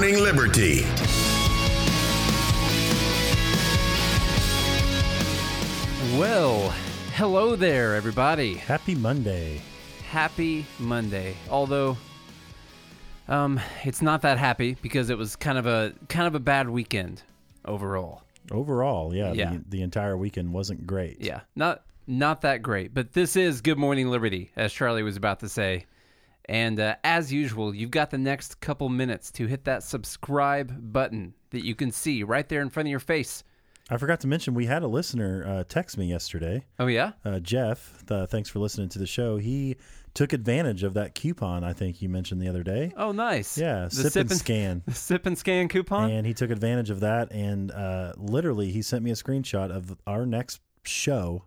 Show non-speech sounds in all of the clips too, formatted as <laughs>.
Morning Liberty. Well, hello there, everybody. Happy Monday. Happy Monday. Although, um, it's not that happy because it was kind of a kind of a bad weekend overall. Overall, yeah, Yeah. The, the entire weekend wasn't great. Yeah, not not that great. But this is Good Morning Liberty, as Charlie was about to say. And uh, as usual, you've got the next couple minutes to hit that subscribe button that you can see right there in front of your face. I forgot to mention we had a listener uh, text me yesterday. Oh yeah, Uh, Jeff, uh, thanks for listening to the show. He took advantage of that coupon I think you mentioned the other day. oh nice. Yeah, the sip, and scan. the <laughs> sip and scan coupon. And he took advantage of that, and uh, literally he sent me a screenshot of our next show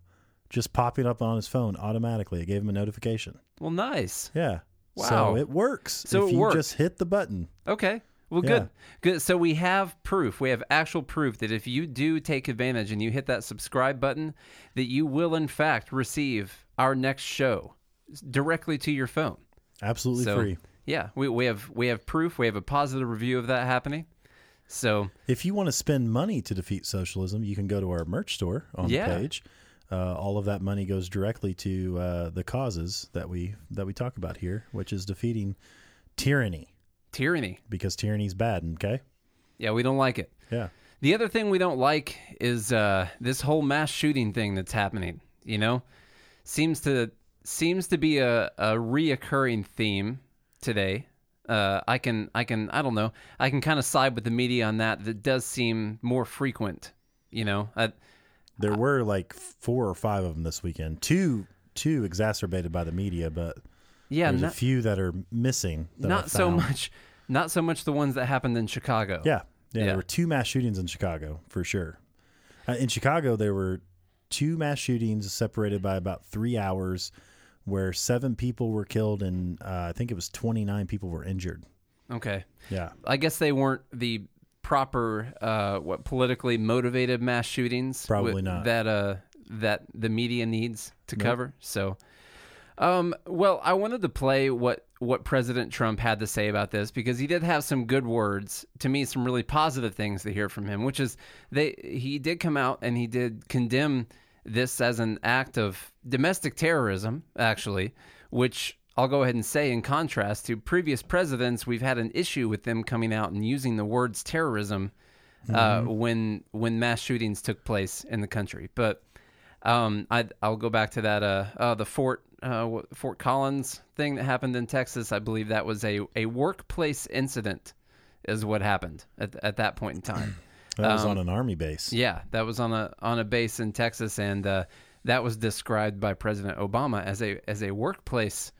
just popping up on his phone automatically. It gave him a notification. well, nice. Yeah. Wow. So it works. So if it you worked. just hit the button. Okay. Well, Yeah. good. Good. So we have proof. We have actual proof that if you do take advantage and you hit that subscribe button, that you will in fact receive our next show directly to your phone. Absolutely So free. yeah, we, we have we have proof. We have a positive review of that happening. So If you want to spend money to defeat socialism, you can go to our merch store on Yeah. the page. Uh, all of that money goes directly to uh, the causes that we that we talk about here, which is defeating tyranny tyranny. because tyranny's bad. Okay, Yeah, we don't like it. yeah, The other thing we don't like is uh, this whole mass shooting thing that's happening. You know, seems to seems to be a, a reoccurring theme today. Uh, I can I can I don't know. I can kind of side with the media on that. That does seem more frequent. You know, I, there were like four or five of them this weekend. Two two exacerbated by the media, but yeah, there's not, a few that are missing. That not so much. Not so much the ones that happened in Chicago. Yeah. yeah, Yeah. There were two mass shootings in Chicago for sure. Uh, in Chicago, there were two mass shootings separated by about three hours, where seven people were killed and uh, I think it was twenty nine people were injured. Okay. Yeah, I guess they weren't the proper uh, what politically motivated mass shootings. Probably wi- not. that uh that the media needs to cover. So, um, well, I wanted to play what what President Trump had to say about this because he did have some good words to me, some really positive things to hear from him. Which is they he did come out and he did condemn this as an act of domestic terrorism, actually, which I'll go ahead and say, in contrast to previous presidents, we've had an issue with them coming out and using the words terrorism uh, when when mass shootings took place in the country. But um, I, I'll go back to that uh, uh, the Fort uh, Fort Collins thing that happened in Texas. I believe that was a, a workplace incident, is what happened at, at that point in time. <clears throat> that was Um, on an army base. Yeah, that was on a on a base in Texas, and uh, that was described by President Obama as a as a workplace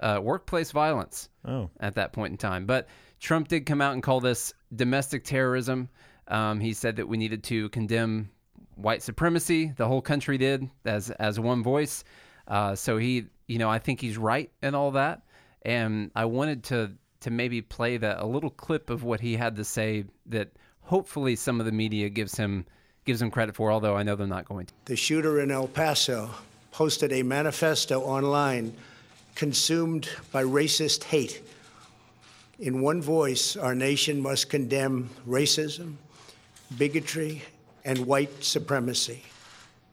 uh, workplace violence Oh, at that point in time. But Trump did come out and call this domestic terrorism. Um, he said that we needed to condemn white supremacy. The whole country did as as one voice. Uh, so he, you know, I think he's right in all that. And I wanted to to maybe play that a little clip of what he had to say that hopefully some of the media gives him gives him credit for. Although I know they're not going to. The shooter in El Paso posted a manifesto online consumed by racist hate. In one voice, our nation must condemn racism, bigotry, and white supremacy.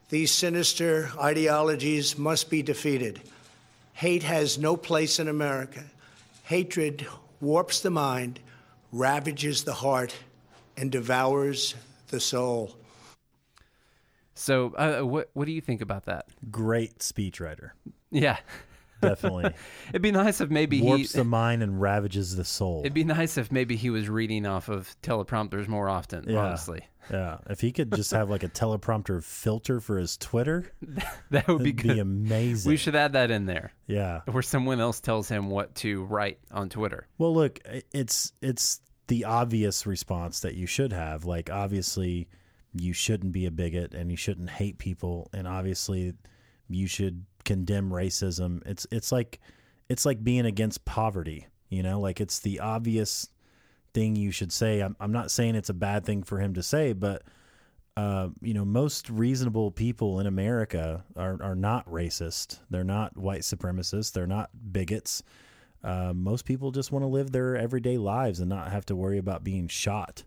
These sinister ideologies must be defeated. Hate has no place in America. Hatred warps the mind, ravages the heart, and devours the soul. So uh, what what do you think about that? great speechwriter. Yeah, <laughs> Definitely <laughs> it'd be nice if maybe warps he. the mind and ravages the soul. It'd be nice if maybe he was reading off of teleprompters more often. Yeah. Honestly, yeah, if he could just have like a teleprompter filter for his Twitter, <laughs> that would be good. be amazing. we should add that in there, yeah. where someone else tells him what to write on Twitter. Well, look, it's it's the obvious response that you should have. Like, obviously, you shouldn't be a bigot and you shouldn't hate people, and obviously, you should condemn racism. It's it's like it's like being against poverty. You know, like it's the obvious thing you should say. I'm I'm not saying it's a bad thing for him to say, but uh, you know, most reasonable people in America are are not racist. They're not white supremacists. They're not bigots. Uh, most people just want to live their everyday lives and not have to worry about being shot.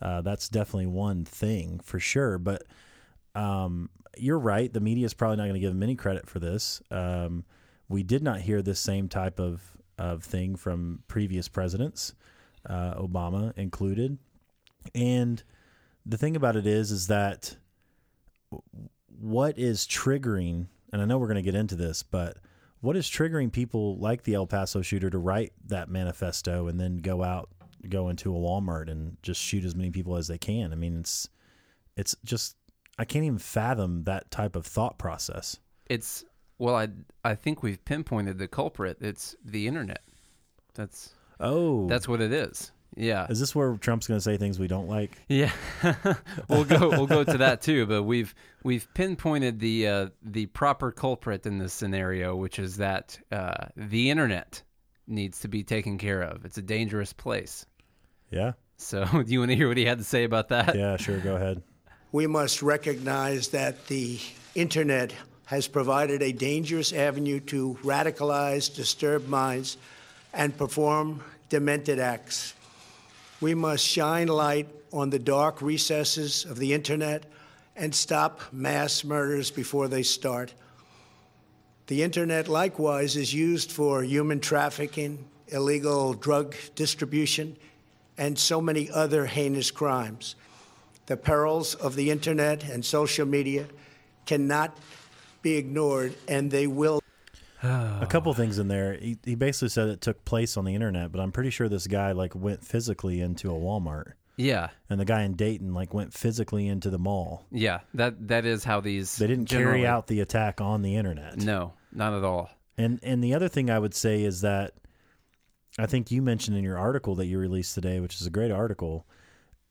Uh, that's definitely one thing for sure. But um, you're right. The media is probably not going to give them any credit for this. Um, we did not hear this same type of, of thing from previous presidents, uh, Obama included. And the thing about it is, is that what is triggering, and I know we're going to get into this, but what is triggering people like the El Paso shooter to write that manifesto and then go out, go into a Walmart and just shoot as many people as they can? I mean, it's it's just I can't even fathom that type of thought process. It's well, I I think we've pinpointed the culprit. It's the internet. That's Oh, that's what it is. Yeah. is this where Trump's going to say things we don't like? Yeah, <laughs> we'll go. We'll go to that too. But we've we've pinpointed the uh, the proper culprit in this scenario, which is that uh, the internet needs to be taken care of. It's a dangerous place. Yeah, So, <laughs> do you want to hear what he had to say about that? yeah, sure, go ahead. We must recognize that the internet has provided a dangerous avenue to radicalize disturbed minds and perform demented acts. We must shine light on the dark recesses of the internet and stop mass murders before they start. The internet, likewise, is used for human trafficking, illegal drug distribution, and so many other heinous crimes. The perils of the internet and social media cannot be ignored, and they will. A couple things in there. He, he basically said it took place on the internet, but I'm pretty sure this guy like went physically into a Walmart, Yeah, and the guy in Dayton like went physically into the mall. yeah. That that is how these. They didn't carry out the attack on the internet. No, not at all. And and the other thing I would say is that I think you mentioned in your article that you released today, which is a great article.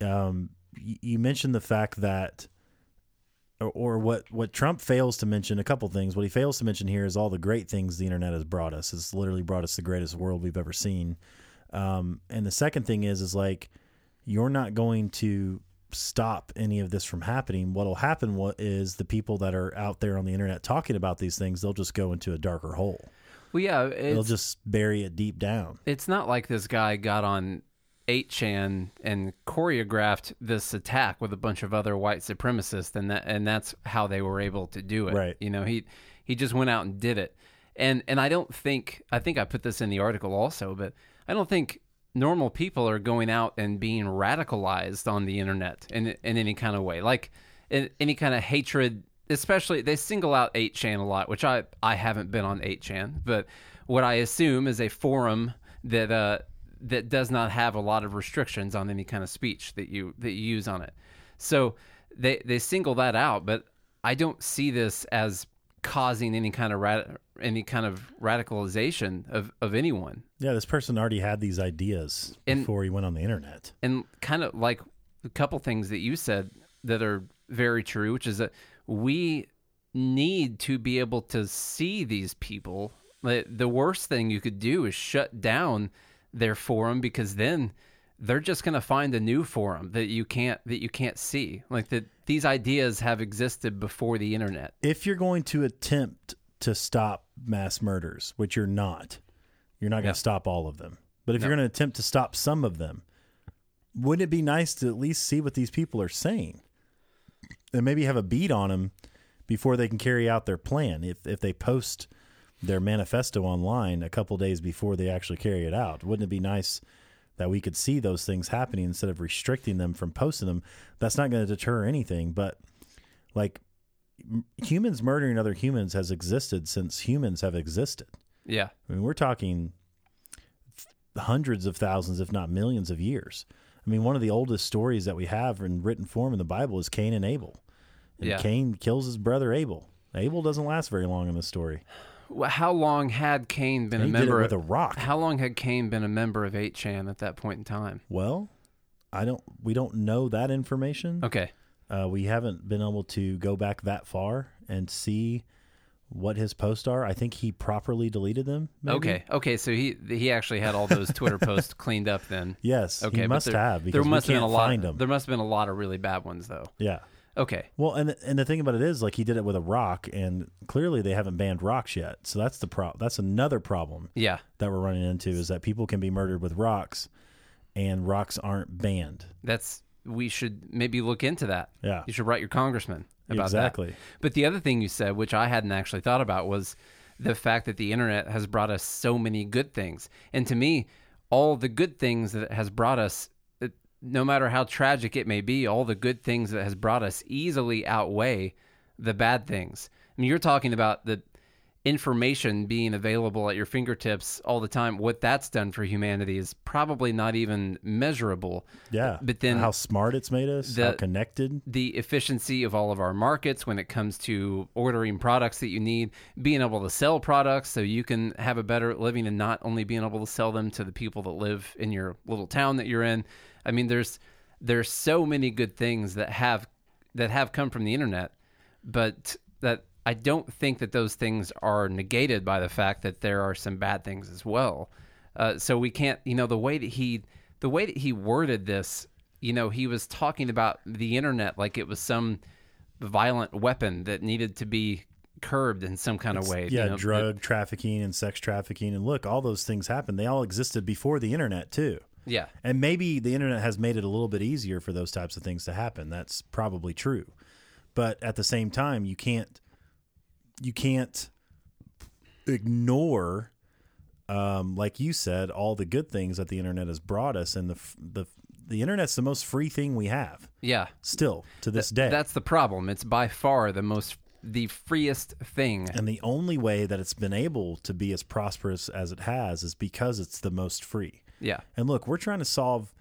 Um, y- you mentioned the fact that, or, or what what Trump fails to mention, a couple things. What he fails to mention here is all the great things the internet has brought us. It's literally brought us the greatest world we've ever seen. Um, and the second thing is is like you're not going to stop any of this from happening. What'll happen what is the people that are out there on the internet talking about these things, they'll just go into a darker hole. Well, yeah. They'll just bury it deep down. it's not like this guy got on 8chan and choreographed this attack with a bunch of other white supremacists and that and that's how they were able to do it. Right. You know, he he just went out and did it. And and I don't think I think I put this in the article also, but I don't think normal people are going out and being radicalized on the internet in in any kind of way. Like in, any kind of hatred especially they single out 8chan a lot, which I I haven't been on 8chan, but what I assume is a forum that uh that does not have a lot of restrictions on any kind of speech that you that you use on it. So they they single that out, but I don't see this as causing any kind of rad, any kind of radicalization of, of anyone. Yeah, this person already had these ideas And- before he went on the internet. And kind of like a couple things that you said that are very true, which is that we need to be able to see these people. The worst thing you could do is shut down their forum because then they're just going to find a new forum that you can't that you can't see. Like that these ideas have existed before the internet. If you're going to attempt to stop mass murders, which you're not, you're not going Yeah. to stop all of them. But if No. you're going to attempt to stop some of them, wouldn't it be nice to at least see what these people are saying and maybe have a beat on them before they can carry out their plan? If if they post their manifesto online a couple days before they actually carry it out, wouldn't it be nice? that we could see those things happening instead of restricting them from posting them. That's not going to deter anything. But like humans murdering other humans has existed since humans have existed. Yeah. I mean, we're talking hundreds of thousands, if not millions of years. I mean, one of the oldest stories that we have in written form in the Bible is Cain and Abel. And Yeah. Cain kills his brother Abel. Abel doesn't last very long in the story. How long had Cain been a member of the rock. How long had Cain been a member of 8chan at that point in time? Well, I don't. We don't know that information. Okay. Uh, we haven't been able to go back that far and see what his posts are. I think he properly deleted them. maybe. Okay. Okay. So he he actually had all those Twitter posts <laughs> cleaned up then. Yes, Okay. he must there, have there must have been a lot. There must have been a lot of really bad ones though. Yeah, Okay. Well, and and the thing about it is, like he did it with a rock, and clearly they haven't banned rocks yet. So that's the pro. That's another problem Yeah. that we're running into is that people can be murdered with rocks, and rocks aren't banned. That's we should maybe look into that. Yeah. You should write your congressman about Exactly. that. Exactly. But the other thing you said, which I hadn't actually thought about, was the fact that the internet has brought us so many good things. And to me, all the good things that it has brought us, no matter how tragic it may be, all the good things that has brought us easily outweigh the bad things. I mean, you're talking about the information being available at your fingertips all the time. What that's done for humanity is probably not even measurable. Yeah. But then how smart it's made us, how the- connected. the efficiency of all of our markets when it comes to ordering products that you need, being able to sell products so you can have a better living and not only being able to sell them to the people that live in your little town that you're in. I mean, there's there's so many good things that have that have come from the internet, but that I don't think that those things are negated by the fact that there are some bad things as well. Uh, so we can't, you know, the way that he the way that he worded this, you know, he was talking about the internet like it was some violent weapon that needed to be curbed in some kind of way. Yeah, you know, drug trafficking and sex trafficking, and look, all those things happened. They all existed before the internet too. Yeah, And maybe the internet has made it a little bit easier for those types of things to happen. That's probably true. But at the same time, you can't you can't ignore um, like you said all the good things that the internet has brought us and the the the internet's the most free thing we have yeah. still to this day. That's the problem. It's by far the most the freest thing. and the only way that it's been able to be as prosperous as it has is because it's the most free. Yeah. And look, we're trying to solve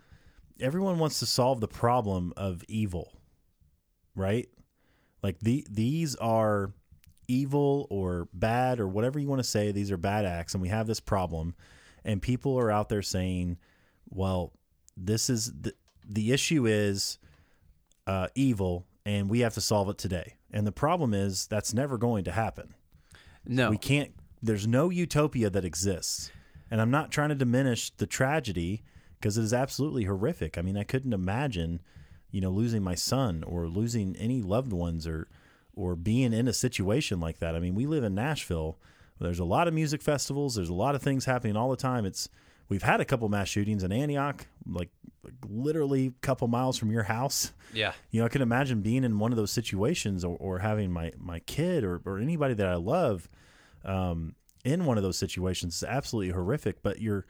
everyone wants to solve the problem of evil. Right? Like the these are evil or bad or whatever you want to say, these are bad acts and we have this problem and people are out there saying, well, this is the the issue is uh, evil and we have to solve it today. And the problem is that's never going to happen. No. We can't. There's no utopia that exists, and I'm not trying to diminish the tragedy because it is absolutely horrific. I mean, I couldn't imagine, you know, losing my son or losing any loved ones or or being in a situation like that. I mean, we live in Nashville. There's a lot of music festivals. There's a lot of things happening all the time. It's we've had a couple mass shootings in Antioch, like, like literally a couple miles from your house yeah. you know, I can imagine being in one of those situations or, or having my, my kid or, or anybody that I love um, in one of those situations is absolutely horrific. But you're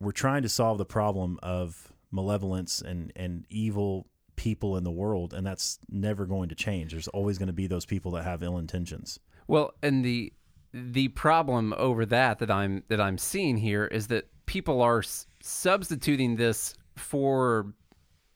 we're trying to solve the problem of malevolence and, and evil people in the world, and that's never going to change. There's always going to be those people that have ill intentions. Well, and the the problem over that that I'm that I'm seeing here is that people are s- substituting this for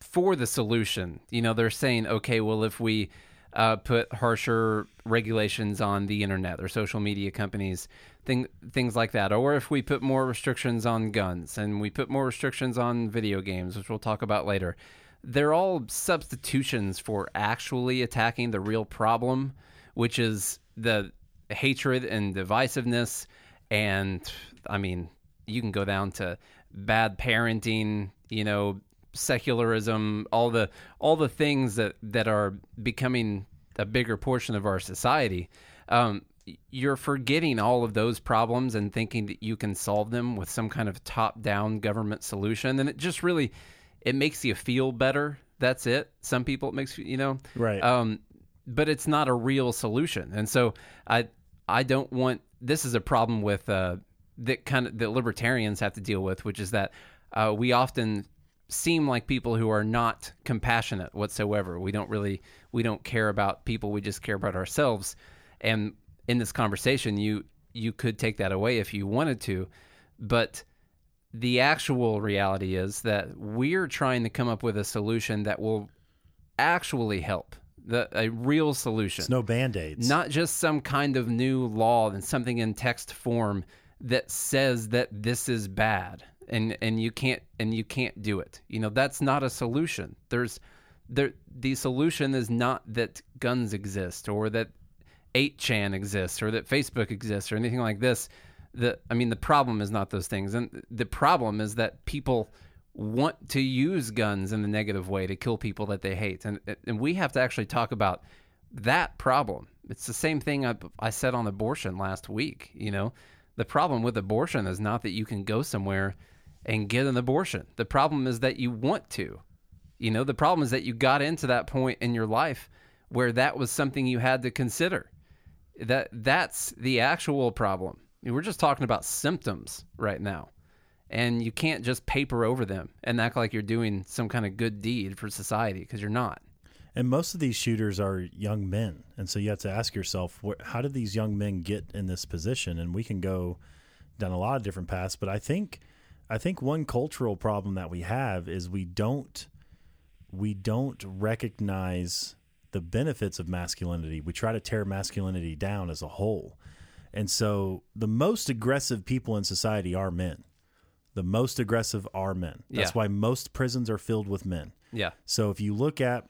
for the solution. You know, they're saying, okay, well, if we uh, put harsher regulations on the internet or social media companies, thing, things like that, or if we put more restrictions on guns and we put more restrictions on video games, which we'll talk about later, they're all substitutions for actually attacking the real problem, which is the hatred and divisiveness. And I mean, you can go down to bad parenting, you know, secularism, all the all the things that that are becoming a bigger portion of our society. Um, you're forgetting all of those problems and thinking that you can solve them with some kind of top-down government solution, and it just really it makes you feel better. That's it. Some people it makes you you know Right. um, but it's not a real solution. And so I I don't want this is a problem with uh, that kind of that libertarians have to deal with, which is that uh, we often seem like people who are not compassionate whatsoever. We don't really we don't care about people. We just care about ourselves. And in this conversation, you you could take that away if you wanted to, but the actual reality is that we're trying to come up with a solution that will actually help the a real solution It's no band aids. not just some kind of new law and something in text form that says that this is bad and and you can't and you can't do it you know that's not a solution there's there the solution is not that guns exist or that 8chan exists or that facebook exists or anything like this the i mean the problem is not those things and the problem is that people want to use guns in a negative way to kill people that they hate. And, and we have to actually talk about that problem. It's the same thing I, I said on abortion last week. You know, the problem with abortion is not that you can go somewhere and get an abortion. The problem is that you want to. You know, the problem is that you got into that point in your life where that was something you had to consider. That that's the actual problem. We're just talking about symptoms right now. And you can't just paper over them and act like you're doing some kind of good deed for society because you're not. And most of these shooters are young men. And so you have to ask yourself, how did these young men get in this position? And we can go down a lot of different paths, but I think I think one cultural problem that we have is we don't we don't recognize the benefits of masculinity. We try to tear masculinity down as a whole. And so the most aggressive people in society are men. The most aggressive are men. That's Yeah. why most prisons are filled with men. Yeah. So if you look at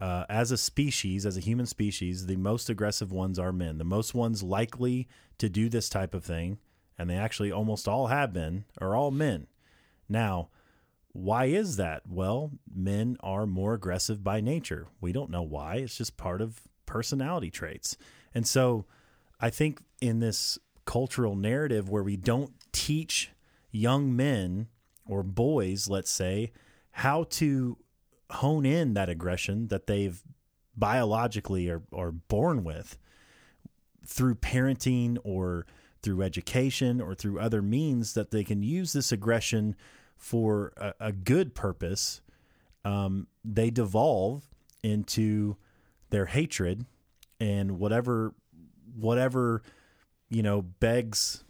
uh, as a species, as a human species, the most aggressive ones are men. The most ones likely to do this type of thing, and they actually almost all have been, are all men. Now, why is that? Well, men are more aggressive by nature. We don't know why. It's just part of personality traits. And so I think in this cultural narrative where we don't teach young men or boys, let's say, how to hone in that aggression that they've biologically are, are born with through parenting or through education or through other means that they can use this aggression for a, a good purpose, um, they devolve into their hatred and whatever whatever you know begs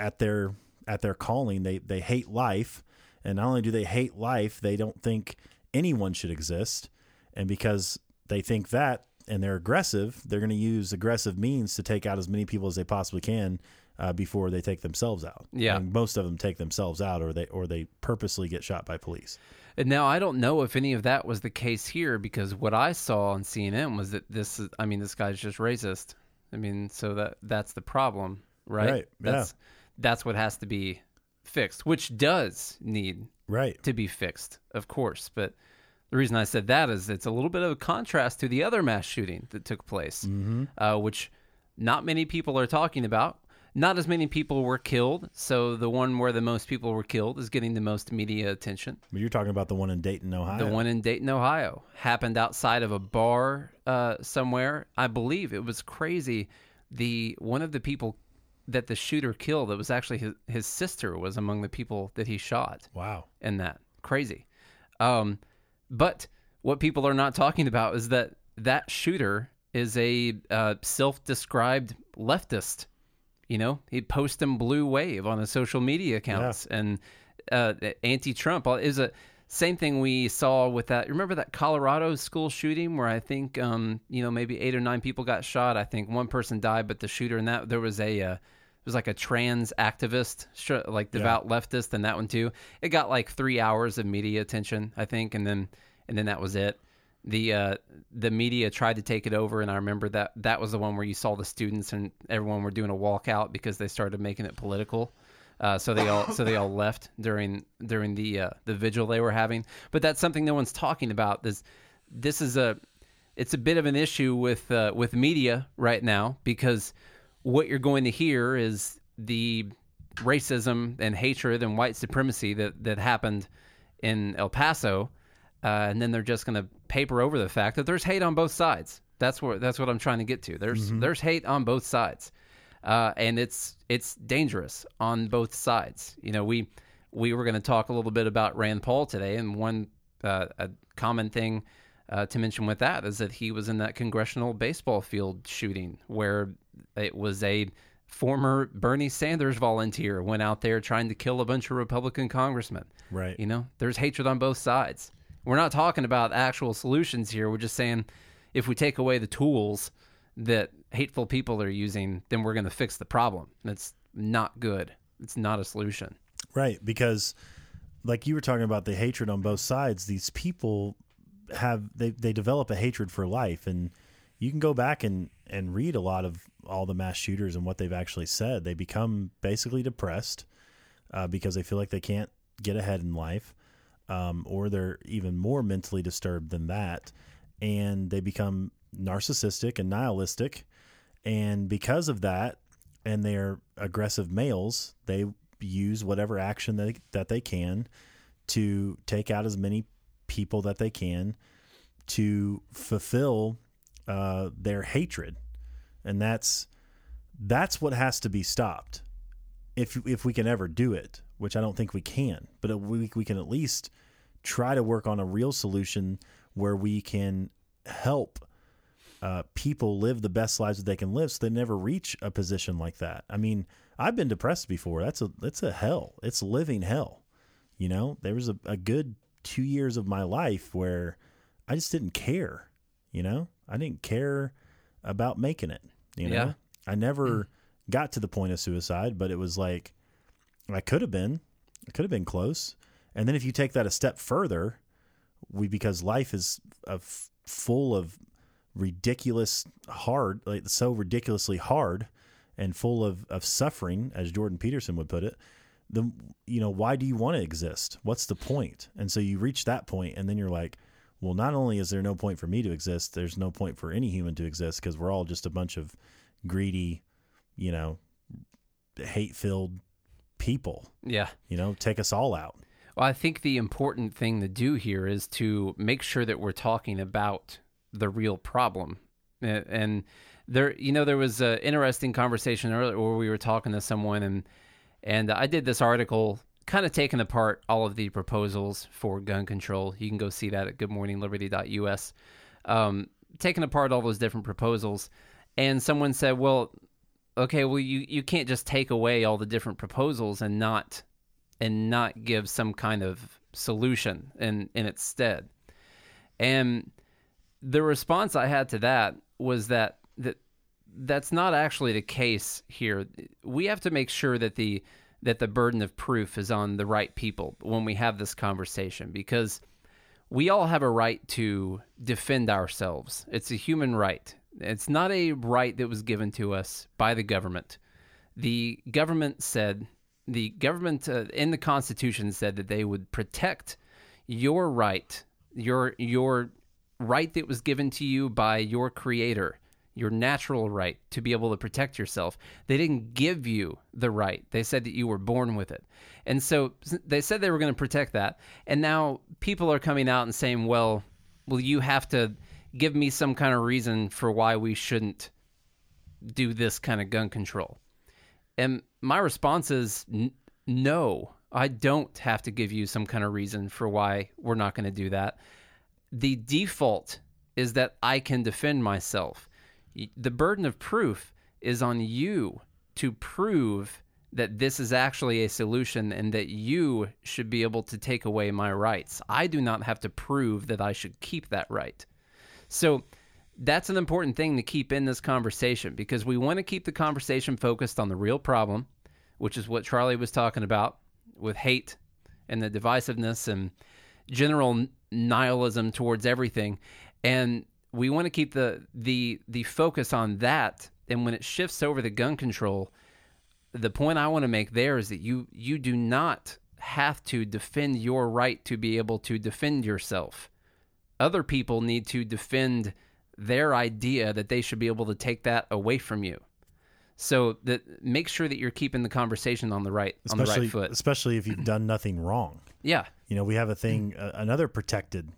at their at their calling. They they hate life and not only do they hate life they don't think anyone should exist. And because they think that and they're aggressive they're going to use aggressive means to take out as many people as they possibly can uh, before they take themselves out Yeah. and most of them take themselves out or they or they purposely get shot by police And now I don't know if any of that was the case here because what I saw on CNN was that this is I mean this guy's just racist. I mean so that that's the problem, right? Right, yeah. That's that's what has to be fixed, which does need right to be fixed, of course, but the reason I said that is it's a little bit of a contrast to the other mass shooting that took place, uh, which not many people are talking about. Not as many people were killed, so the one where the most people were killed is getting the most media attention. but you're talking about the one in dayton ohio The one in Dayton, Ohio, happened outside of a bar uh, somewhere. I believe it was crazy. The one of the people that the shooter killed, it was actually his, his sister was among the people that he shot wow and that. Crazy. Um, but what people are not talking about is that that shooter is a uh, self-described leftist. You know, he posts them blue wave on his social media accounts and uh, anti-Trump is a same thing we saw with that. Remember that Colorado school shooting where I think um, you know maybe eight or nine people got shot. I think one person died, but the shooter and that there was a uh, was like a trans activist, sh- like devout leftist, and that one too. It got like three hours of media attention, I think, and then and then that was it. The uh, the media tried to take it over, and I remember that that was the one where you saw the students and everyone were doing a walkout because they started making it political. Uh, so they all so they all <laughs> left during during the uh, the vigil they were having. But that's something no one's talking about. This this is a it's a bit of an issue with uh, with media right now because what you're going to hear is the racism and hatred and white supremacy that that happened in El Paso, uh, and then they're just going to paper over the fact that there's hate on both sides. That's what that's what I'm trying to get to. There's there's hate on both sides, uh, and it's it's dangerous on both sides. You know, we we were going to talk a little bit about Rand Paul today, and one uh, a common thing uh, to mention with that is that he was in that congressional baseball field shooting where it was a former Bernie Sanders volunteer went out there trying to kill a bunch of Republican congressmen. Right. You know, there's hatred on both sides. We're not talking about actual solutions here. We're just saying if we take away the tools that hateful people are using, then we're going to fix the problem. That's not good. It's not a solution. Right, because like you were talking about the hatred on both sides, these people have they they develop a hatred for life and you can go back and and read a lot of all the mass shooters and what they've actually said. They become basically depressed uh, because they feel like they can't get ahead in life. um, or they're even more mentally disturbed than that, and they become narcissistic and nihilistic. And because of that, and they're aggressive males, they use whatever action that, that they can to take out as many people that they can to fulfill uh, their hatred, and that's that's what has to be stopped. If if we can ever do it, which I don't think we can, but we we can at least try to work on a real solution where we can help uh, people live the best lives that they can live, so they never reach a position like that. I mean, I've been depressed before. That's a that's a hell. It's living hell. You know, there was a, a good two years of my life where I just didn't care. You know, I didn't care about making it. You know, Yeah. I never mm. got to the point of suicide, but it was like I could have been. I could have been close. And then if you take that a step further, we because life is a f- full of ridiculous hard, like so ridiculously hard and full of, of suffering, as Jordan Peterson would put it, then you know, why do you want to exist? What's the point? And so you reach that point and then you're like, well, not only is there no point for me to exist, there's no point for any human to exist because we're all just a bunch of greedy, you know, hate filled people. Yeah. You know, take us all out. Well, I think the important thing to do here is to make sure that we're talking about the real problem. And there, you know, there was an interesting conversation earlier where we were talking to someone, and and I did this article, kind of taking apart all of the proposals for gun control. You can go see that at GoodMorningLiberty.us. Um, taking apart all those different proposals, and someone said, "Well, okay, well, you you can't just take away all the different proposals and not." and not give some kind of solution in in its stead. And the response I had to that was that that that's not actually the case here. We have to make sure that the that the burden of proof is on the right people when we have this conversation because we all have a right to defend ourselves. It's a human right. It's not a right that was given to us by the government. The government said the government uh, in the Constitution said that they would protect your right, your your right that was given to you by your Creator, your natural right to be able to protect yourself. They didn't give you the right. They said that you were born with it, and so they said they were going to protect that. And now people are coming out and saying, "Well, well, you have to give me some kind of reason for why we shouldn't do this kind of gun control." And my response is n- no, I don't have to give you some kind of reason for why we're not going to do that. The default is that I can defend myself. The burden of proof is on you to prove that this is actually a solution and that you should be able to take away my rights. I do not have to prove that I should keep that right. So that's an important thing to keep in this conversation because we want to keep the conversation focused on the real problem, which is what Charlie was talking about with hate and the divisiveness and general nihilism towards everything. And we want to keep the the the focus on that. And when it shifts over to gun control, the point I want to make there is that you you do not have to defend your right to be able to defend yourself. Other people need to defend their idea that they should be able to take that away from you. So that make sure that you're keeping the conversation on the right on the right foot. especially if you've done nothing wrong. Yeah. You know, we have a thing, uh, another protected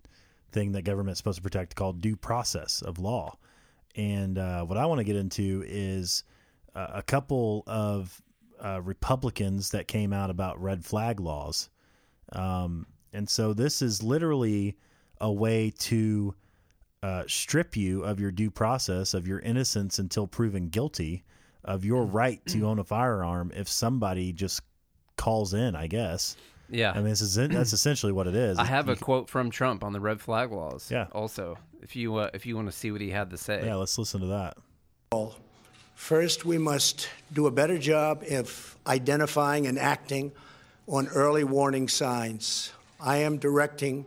thing that government's supposed to protect called due process of law. And uh, what I want to get into is uh, a couple of uh, Republicans that came out about red flag laws. Um, and so this is literally a way to uh, strip you of your due process, of your innocence until proven guilty, of your right to own a firearm if somebody just calls in, I guess. Yeah. I mean, this is that's essentially what it is. I have a quote from Trump on the red flag laws. Yeah. Also, if you uh, if you want to see what he had to say. yeah. Let's listen to that. First, we must do a better job of identifying and acting on early warning signs. I am directing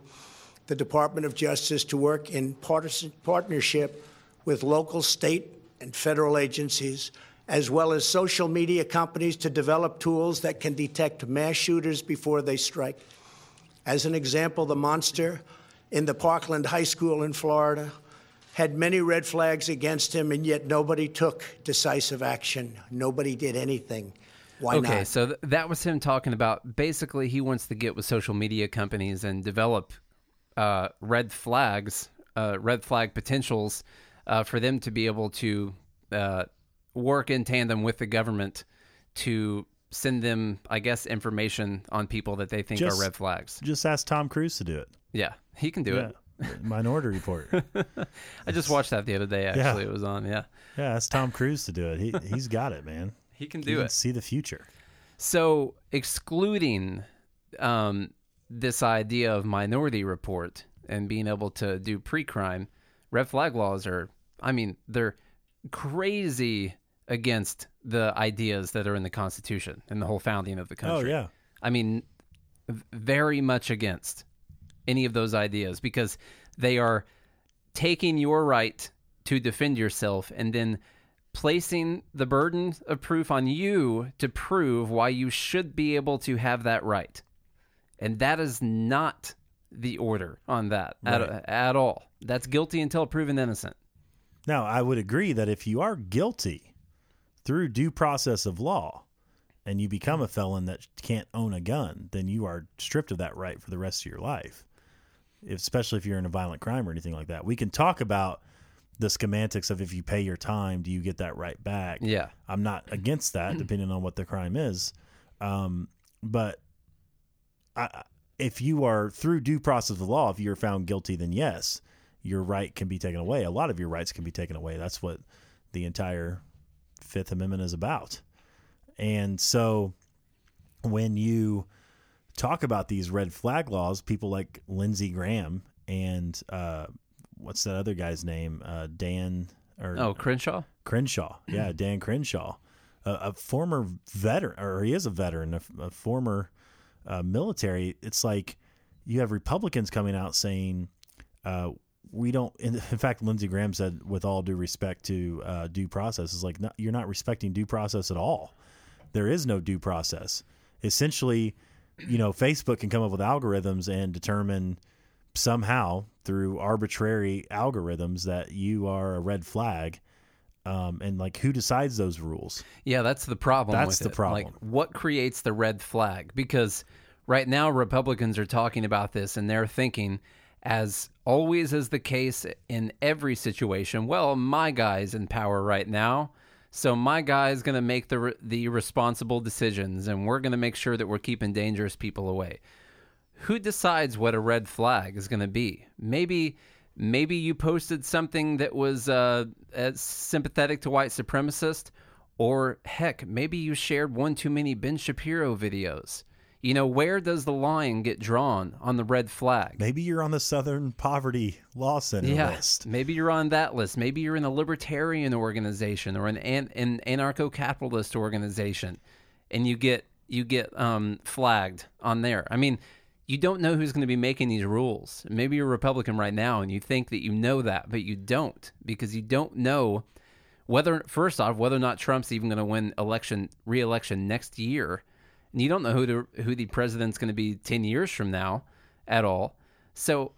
the Department of Justice to work in partisan, partnership with local, state, and federal agencies, as well as social media companies, to develop tools that can detect mass shooters before they strike. As an example, the monster in the Parkland High School in Florida had many red flags against him, and yet nobody took decisive action. Nobody did anything. Why not? okay, not? so th- that was him talking about basically he wants to get with social media companies and develop uh, red flags, uh, red flag potentials uh, for them to be able to uh, work in tandem with the government to send them, I guess, information on people that they think Just- are red flags. Just ask Tom Cruise to do it. Yeah, he can do it. Minority Report. <laughs> I just watched that the other day. Actually, it was on. Yeah, Yeah, ask Tom Cruise to do it. He he's got it, man. <laughs> he can He do can it. see the future. So, excluding um, this idea of minority report and being able to do pre-crime, red flag laws are, I mean, they're crazy against the ideas that are in the Constitution and the whole founding of the country. Oh country. yeah. I mean, very much against any of those ideas because they are taking your right to defend yourself and then placing the burden of proof on you to prove why you should be able to have that right. And that is not the order on that Right. at, at all. That's guilty until proven innocent. Now, I would agree that if you are guilty through due process of law and you become a felon that can't own a gun, then you are stripped of that right for the rest of your life. If, especially if you're in a violent crime or anything like that. We can talk about the schematics of if you pay your time, do you get that right back? Yeah. I'm not against that, <clears throat> depending on what the crime is. Um, but I, if you are through due process of law, if you're found guilty, then yes, your right can be taken away. A lot of your rights can be taken away. That's what the entire Fifth Amendment is about. And so when you talk about these red flag laws, people like Lindsey Graham and uh, what's that other guy's name? Uh, Dan or Oh, Crenshaw? Crenshaw. <clears throat> Yeah, Dan Crenshaw, a, a former veteran, or he is a veteran, a, a former uh, military. It's like you have Republicans coming out saying, uh, we don't, in, fact, Lindsey Graham said, with all due respect to uh, due process, is like, you're not respecting due process at all. There is no due process. Essentially, you know, Facebook can come up with algorithms and determine somehow through arbitrary algorithms that you are a red flag um, and like who decides those rules Yeah, that's the problem. That's the it. problem. Like, what creates the red flag? Because right now, Republicans are talking about this, and they're thinking, as always is the case in every situation. Well, my guy's in power right now, so my guy's going to make the re- the responsible decisions, and we're going to make sure that we're keeping dangerous people away. Who decides what a red flag is going to be? Maybe maybe you posted something that was uh, sympathetic to white supremacist, or heck, maybe you shared one too many Ben Shapiro videos. You know, where does the line get drawn on the red flag? maybe you're on the southern poverty law center yeah, list maybe you're on that list. Maybe you're in a libertarian organization or an, an, an anarcho-capitalist organization, and you get you get um, flagged on there. I mean, you don't know who's going to be making these rules. Maybe you're a Republican right now, and you think that you know that, but you don't because you don't know whether first off whether or not Trump's even going to win election re-election next year. You don't know who the who the president's going to be 10 years from now at all. So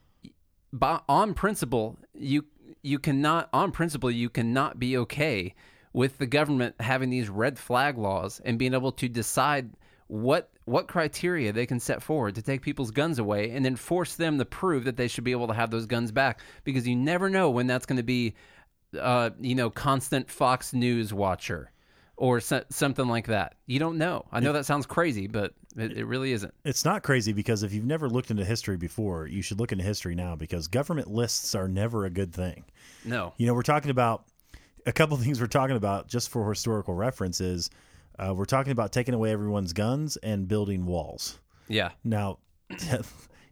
by, on principle, you you cannot on principle you cannot be okay with the government having these red flag laws and being able to decide what what criteria they can set forward to take people's guns away and then force them to prove that they should be able to have those guns back because you never know when that's going to be uh, you know constant Fox News watcher or so, something like that. You don't know. I know that sounds crazy, but it, it really isn't. it's not crazy because if you've never looked into history before you should look into history now because government lists are never a good thing No. you know we're talking about a couple <laughs> things we're talking about just for historical reference is uh, we're talking about taking away everyone's guns and building walls Yeah. now <laughs>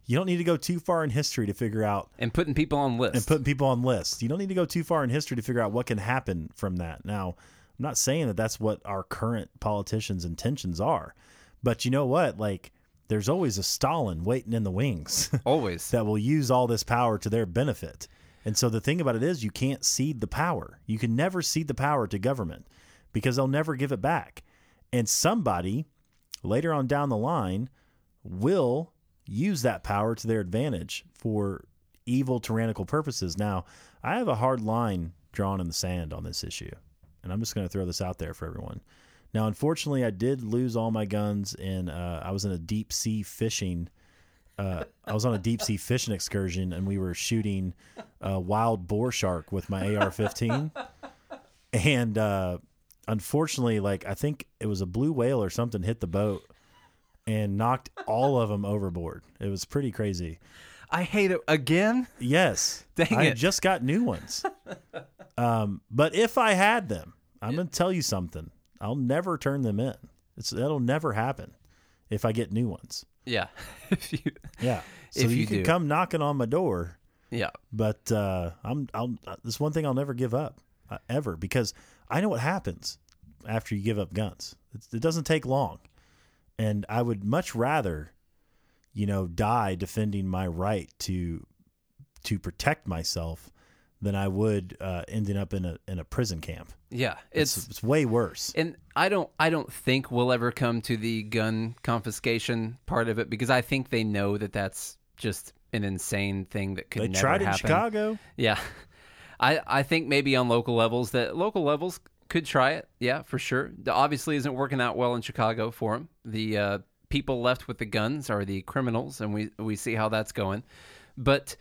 you don't need to go too far in history to figure out And putting people on lists. and putting people on lists. You don't need to go too far in history to figure out what can happen from that. Now, I'm not saying that that's what our current politicians' intentions are, but you know what? Like, there's always a Stalin waiting in the wings <laughs> Always. that will use all this power to their benefit. And so the thing about it is, you can't cede the power. You can never cede the power to government because they'll never give it back. And somebody later on down the line will use that power to their advantage for evil, tyrannical purposes. Now, I have a hard line drawn in the sand on this issue, and I'm just going to throw this out there for everyone. Now, unfortunately, I did lose all my guns in. Uh, I was in a deep sea fishing. Uh, I was on a deep sea fishing excursion, and we were shooting a wild boar shark with my AR-15. And uh, unfortunately, like I think it was a blue whale or something hit the boat and knocked all of them overboard. It was pretty crazy. I hate it again. Yes, Dang I it. just got new ones. um, but if I had them, I'm going to tell you something. I'll never turn them in. It's that'll never happen if I get new ones. Yeah. <laughs> if you, Yeah. So If you, you can do. come knocking on my door, yeah. but uh, I'm I'll uh, this one thing I'll never give up uh, ever because I know what happens after you give up guns. It, it doesn't take long, and I would much rather, you know, die defending my right to to protect myself than I would uh, ending up in a in a prison camp. Yeah. It's It's it's way worse. and I don't I don't think we'll ever come to the gun confiscation part of it because I think they know that that's just an insane thing that could They never tried it in happen. Chicago. Yeah. <laughs> I I think maybe on local levels that local levels could try it. Yeah, for sure. Obviously isn't working out well in Chicago for them. The uh, people left with the guns are the criminals, and we we see how that's going. But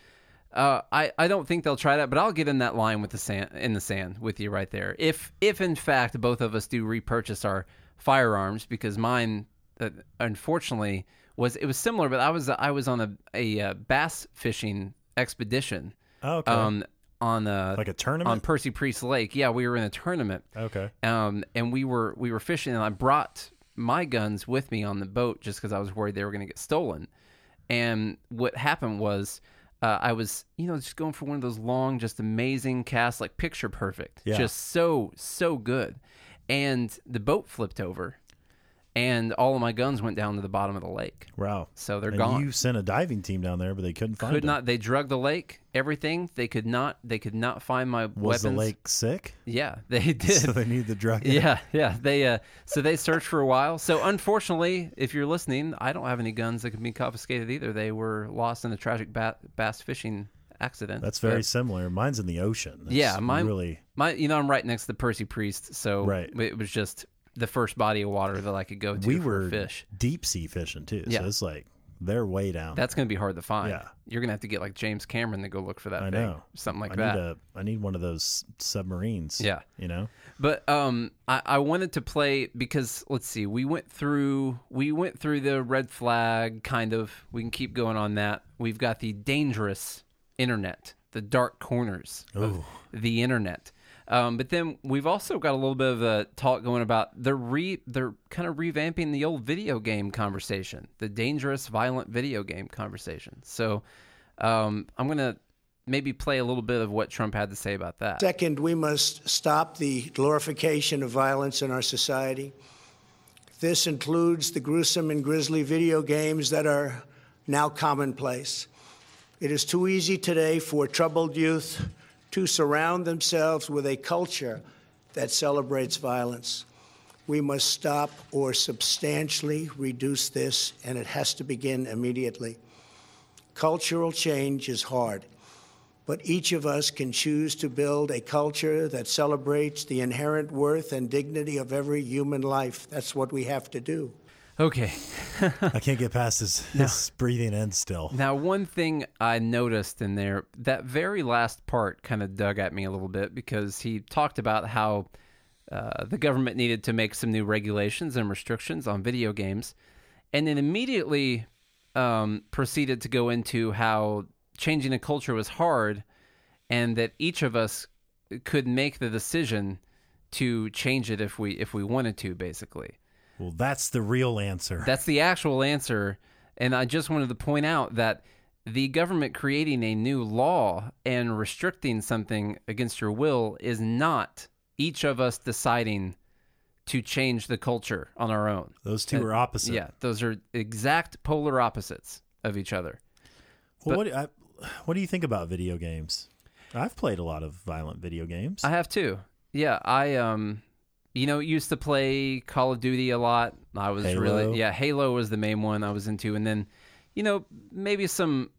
uh, I I don't think they'll try that. But I'll get in that line with the sand in the sand with you right there. If if in fact both of us do repurchase our firearms because mine uh, unfortunately was it was similar, but I was I was on a a uh, bass fishing expedition Oh, okay. um, on uh, like a tournament. on Percy Priest Lake. Yeah, we were in a tournament, okay. um, and we were we were fishing, and I brought my guns with me on the boat just because I was worried they were going to get stolen. And what happened was. Uh, I was, you know, just going for one of those long, just amazing casts, like picture perfect, Yeah. just so, so good. And the boat flipped over, and all of my guns went down to the bottom of the lake. Wow. So they're and gone. You sent a diving team down there, but they couldn't find could them. not. They drug the lake. Everything. They could not. They could not find my Was weapons. the lake sick? Yeah, <laughs> they <laughs> did. so they need the drug. yeah, yeah. They uh, so they searched for a while. So unfortunately, if you're listening, I don't have any guns that can be confiscated either. They were lost in a tragic ba- bass fishing accident. That's very But- similar. Mine's in the ocean. That's yeah. Mine really. My, you know, I'm right next to the Percy Priest, so Right. it was just the first body of water that I could go to We for were fish. deep sea fishing too. Yeah. So it's like they're way down. That's going to be hard to find. Yeah. You're going to have to get like James Cameron to go look for that I thing, know. something like that. I that. need a. I need one of those submarines. Yeah. You know. But um, I, I wanted to play because let's see, we went through we went through the red flag kind of. We can keep going on that. We've got the dangerous internet, the dark corners of the internet. Um, but then we've also got a little bit of a talk going about the re they're kind of revamping the old video game conversation, the dangerous, violent video game conversation. So um, I'm gonna maybe play a little bit of what Trump had to say about that. Second, we must stop the glorification of violence in our society. This includes the gruesome and grisly video games that are now commonplace. It is too easy today for troubled youth to surround themselves with a culture that celebrates violence. We must stop or substantially reduce this, and it has to begin immediately. Cultural change is hard but each of us can choose to build a culture that celebrates the inherent worth and dignity of every human life. That's what we have to do. Okay. I can't get past his, <laughs> his breathing in still. Now, one thing I noticed in there, that very last part kind of dug at me a little bit because he talked about how uh, the government needed to make some new regulations and restrictions on video games, and then immediately um, proceeded to go into how changing a culture was hard and that each of us could make the decision to change it if we if we wanted to basically Well, that's the real answer. that's the actual answer. And I just wanted to point out that the government creating a new law and restricting something against your will is not each of us deciding to change the culture on our own. Those two are opposite. Yeah, those are exact polar opposites of each other. Well, what, do- I, what do you think about video games? I've played a lot of violent video games. I have too. Yeah, I um you know, used to play Call of Duty a lot. I was Halo. really yeah, Halo was the main one I was into and then you know, maybe some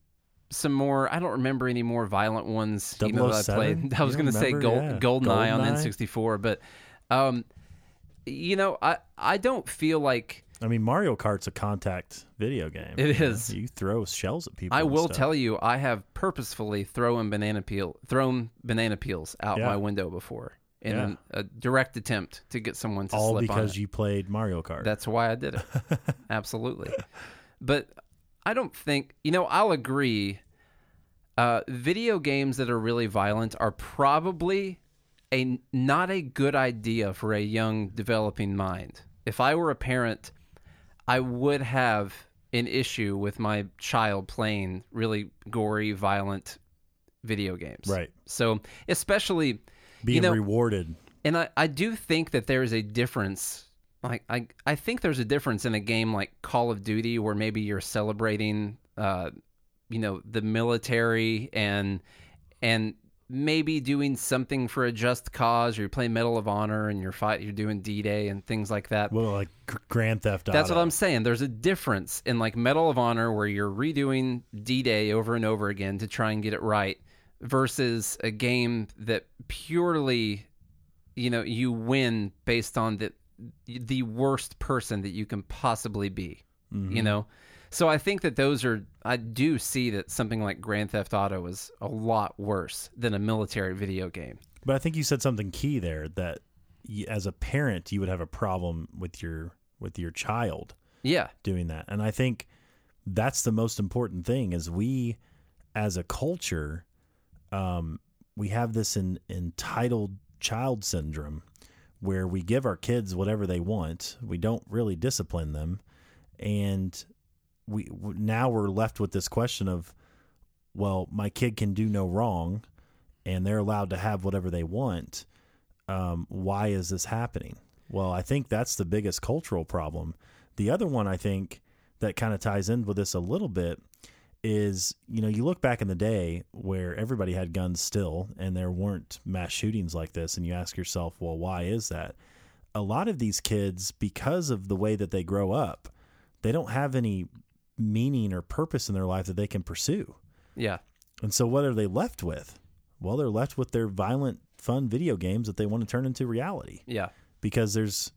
some more. I don't remember any more violent ones. Even though I played. <laughs> I was going to say? Gold Yeah. Goldeneye on N64, but um, you know, I I don't feel like I mean, Mario Kart's a contact video game. It you know? You throw shells at people. I will stuff. tell you, I have purposefully thrown banana peel, thrown banana peels out Yeah. my window before in Yeah. a direct attempt to get someone to all slip on because you played Mario Kart. That's why I did it. <laughs> Absolutely. But I don't think, you know, I'll agree. Uh, video games that are really violent are probably a not a good idea for a young developing mind. If I were a parent, I would have an issue with my child playing really gory, violent video games. Right. So, especially being you know, rewarded. and I, I do think that there is a difference. Like I, I think there's a difference in a game like Call of Duty where maybe you're celebrating, uh, you know, the military and and maybe doing something for a just cause. Or you're playing Medal of Honor and you're fight, you're doing D-Day and things like that. Well, like Grand Theft Auto. That's what I'm saying. There's a difference in like Medal of Honor where you're redoing D-Day over and over again to try and get it right versus a game that purely you know you win based on the the worst person that you can possibly be. Mm-hmm. You know? So I think that those are I do see that something like Grand Theft Auto is a lot worse than a military video game. But I think you said something key there that y as a parent you would have a problem with your with your child Yeah. doing that. And I think that's the most important thing is we as a culture um we have this in, entitled child syndrome where we give our kids whatever they want. We don't really discipline them and we now we're left with this question of well, my kid can do no wrong and they're allowed to have whatever they want. Um, why is this happening? Well, I think that's the biggest cultural problem. The other one I think that kind of ties in with this a little bit is you know you look back in the day where everybody had guns still and there weren't mass shootings like this and you ask yourself well why is that? A lot of these kids because of the way that they grow up they don't have any meaning or purpose in their life that they can pursue. Yeah. and so what are they left with? Well they're left with their violent fun video games that they want to turn into reality. Yeah. because there's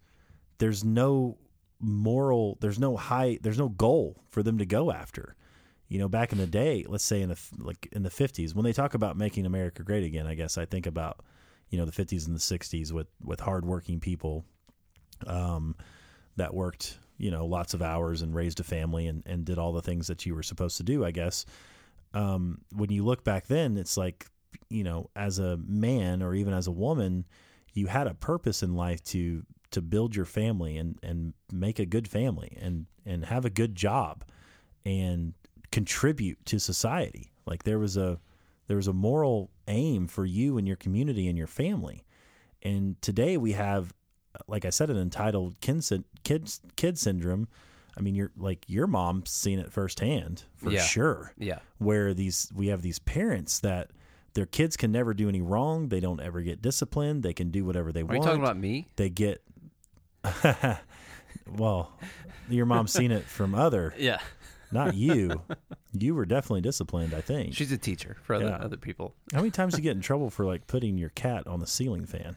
there's no moral there's no high there's no goal for them to go after you know back in the day let's say in the like in the 50s when they talk about making america great again i guess i think about you know the 50s and the 60s with with hardworking people um that worked you know lots of hours and raised a family and and did all the things that you were supposed to do i guess. Um when you look back then it's like you know as a man or even as a woman you had a purpose in life to to build your family and and make a good family and and have a good job. And contribute to society like there was a there was a moral aim for you and your community and your family and today we have like i said an entitled kid kids kid syndrome i mean you're like your mom's seen it firsthand for Yeah. sure Yeah. where these we have these parents that their kids can never do any wrong. They don't ever get disciplined. They can do whatever they Are want. Are you talking about me? They get <laughs> well, your mom's seen it from other, Yeah. Not you. you were definitely disciplined, I think. She's a teacher for other, Yeah. other people. How many times do you get in trouble for like putting your cat on the ceiling fan?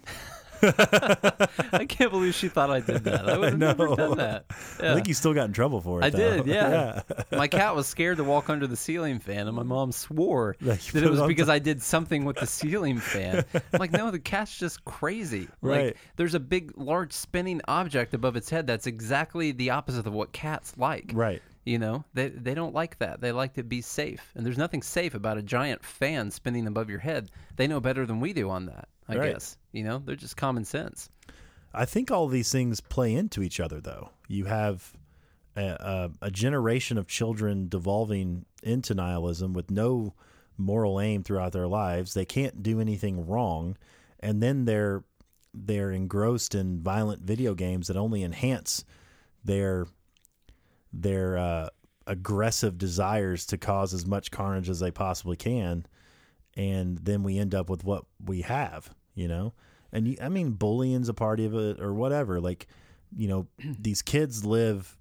<laughs> I can't believe she thought I did that. I <laughs> would have never done that. I think you still got in trouble for it. I though. did, <laughs> yeah. My cat was scared to walk under the ceiling fan, and my mom swore That that it was because I did something with the ceiling fan. I'm like, no, the cat's just crazy. Right. Like, there's a big, large spinning object above its head that's exactly the opposite of what cats like. Right. You know, they they don't like that. They like to be safe, and there's nothing safe about a giant fan spinning above your head. They know better than we do on that. I Right. guess. You know, they're just common sense. I think all these things play into each other, though. You have a, a, a generation of children devolving into nihilism with no moral aim throughout their lives. They can't do anything wrong, and then they're they're engrossed in violent video games that only enhance their their uh, aggressive desires to cause as much carnage as they possibly can, and then we end up with what we have, you know. And you, I mean, bullying's a part of it, or whatever. Like, you know, <clears throat> these kids live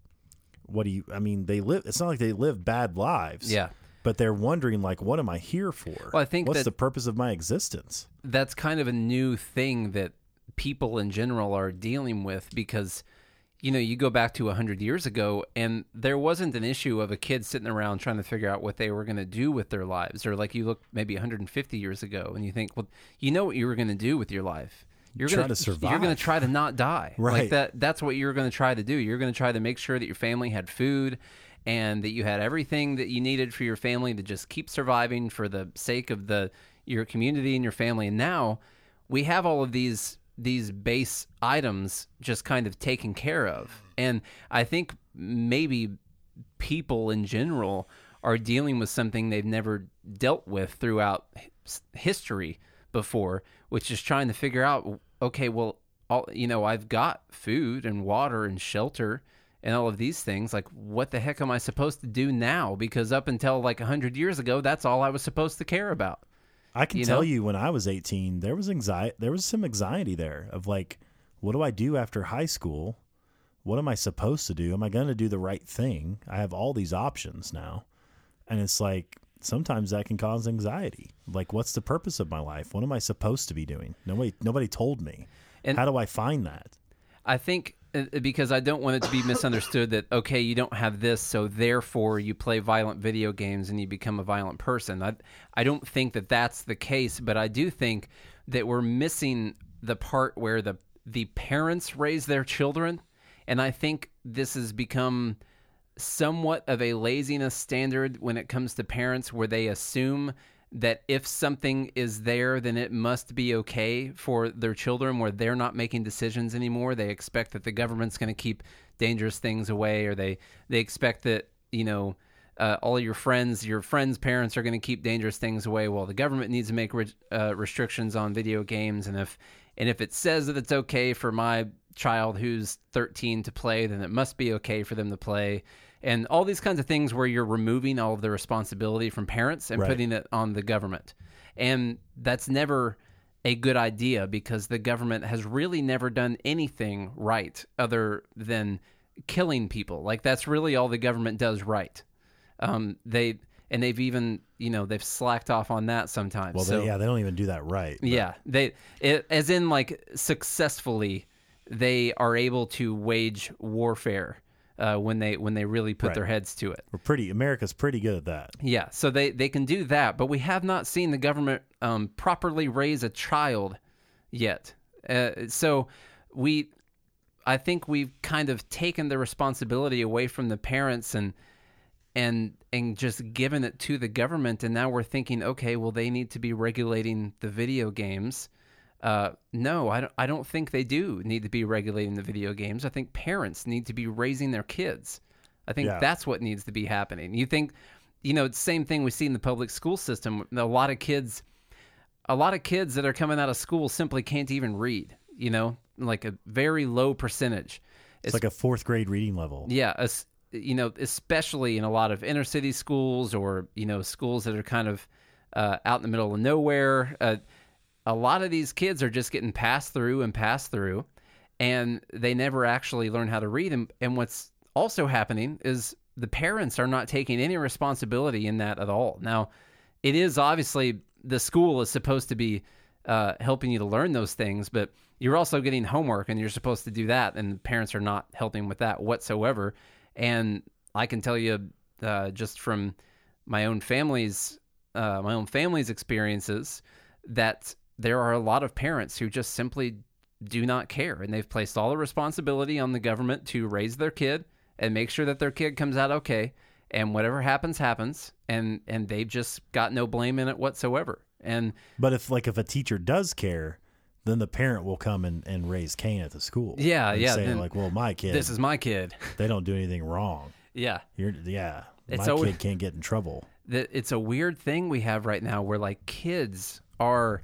What do you? I mean, they live. It's not like they live bad lives. Yeah. But they're wondering, like, what am I here for? Well, I think what's the purpose of my existence? that's kind of a new thing that people in general are dealing with because you know you go back to 100 years ago and there wasn't an issue of a kid sitting around trying to figure out what they were going to do with their lives or like you look maybe 150 years ago and you think well you know what you were going to do with your life you're going to survive. you're going to try to not die <laughs> Right. like that that's what you're going to try to do you're going to try to make sure that your family had food and that you had everything that you needed for your family to just keep surviving for the sake of the your community and your family and now we have all of these these base items just kind of taken care of. And i think maybe people in general are dealing with something they've never dealt with throughout history before which is trying to figure out okay well all you know i've got food and water and shelter and all of these things. Like what the heck am i supposed to do now? Because up until like 100 years ago that's all i was supposed to care about I can You tell know? you when I was 18, there was anxiety. There was some anxiety there of like, what do I do after high school? What am I supposed to do? Am I going to do the right thing? I have all these options now, and it's like sometimes that can cause anxiety. Like, what's the purpose of my life? What am I supposed to be doing? Nobody, nobody told me. And- How do I find that? I think Uh, because I don't want it to be misunderstood that okay, you don't have this, so therefore you play violent video games and you become a violent person. I I don't think that that's the case, but I do think that we're missing the part where the the parents raise their children, and I think this has become somewhat of a laziness standard when it comes to parents where they assume that if something is there then it must be okay for their children where they're not making decisions anymore. They expect that the government's going to keep dangerous things away or they they expect that you know uh, all your friends your friends parents are going to keep dangerous things away well the government needs to make re- uh, restrictions on video games. And if and if it says that it's okay for my child who's 13 to play then it must be okay for them to play and all these kinds of things where you're removing all of the responsibility from parents and Right. putting it on the government and that's never a good idea because the government has really never done anything right other than killing people like that's really all the government does right um, they and they've even you know they've slacked off on that sometimes Well, so they, yeah, they don't even do that right. but- yeah, they it, as in like successfully, they are able to wage warfare uh, when they when they really put Right. their heads to it. we're pretty. America's pretty good at that. Yeah, so they they can do that, but we have not seen the government um, properly raise a child yet. Uh, so we, I think we've kind of taken the responsibility away from the parents and and and just given it to the government, and now we're thinking, okay, well they need to be regulating the video games. Uh, no, I don't. I don't think they do need to be regulating the video games. I think parents need to be raising their kids. I think Yeah. that's what needs to be happening. You think, you know, the same thing we see in the public school system. A lot of kids, a lot of kids that are coming out of school simply can't even read. You know, like a very low percentage. It's like a fourth grade reading level. Yeah, es- you know, especially in a lot of inner city schools or you know schools that are kind of uh, out in the middle of nowhere. Uh, a lot of these kids are just getting passed through and passed through, and they never actually learn how to read. And, and what's also happening is the parents are not taking any responsibility in that at all. Now, it is obviously the school is supposed to be uh, helping you to learn those things, but you're also getting homework and you're supposed to do that, and parents are not helping with that whatsoever. And I can tell you uh, just from my own family's uh, my own family's experiences that there are a lot of parents who just simply do not care and they've placed all the responsibility on the government to raise their kid and make sure that their kid comes out okay and whatever happens happens and and they've just got no blame in it whatsoever and But if like if a teacher does care, then the parent will come and, and raise Cain at the school. Yeah, yeah, Say like, well, my kid, this is my kid <laughs> they don't do anything wrong. yeah You're yeah, It's my kid can't get in trouble. that it's a weird thing we have right now where like kids are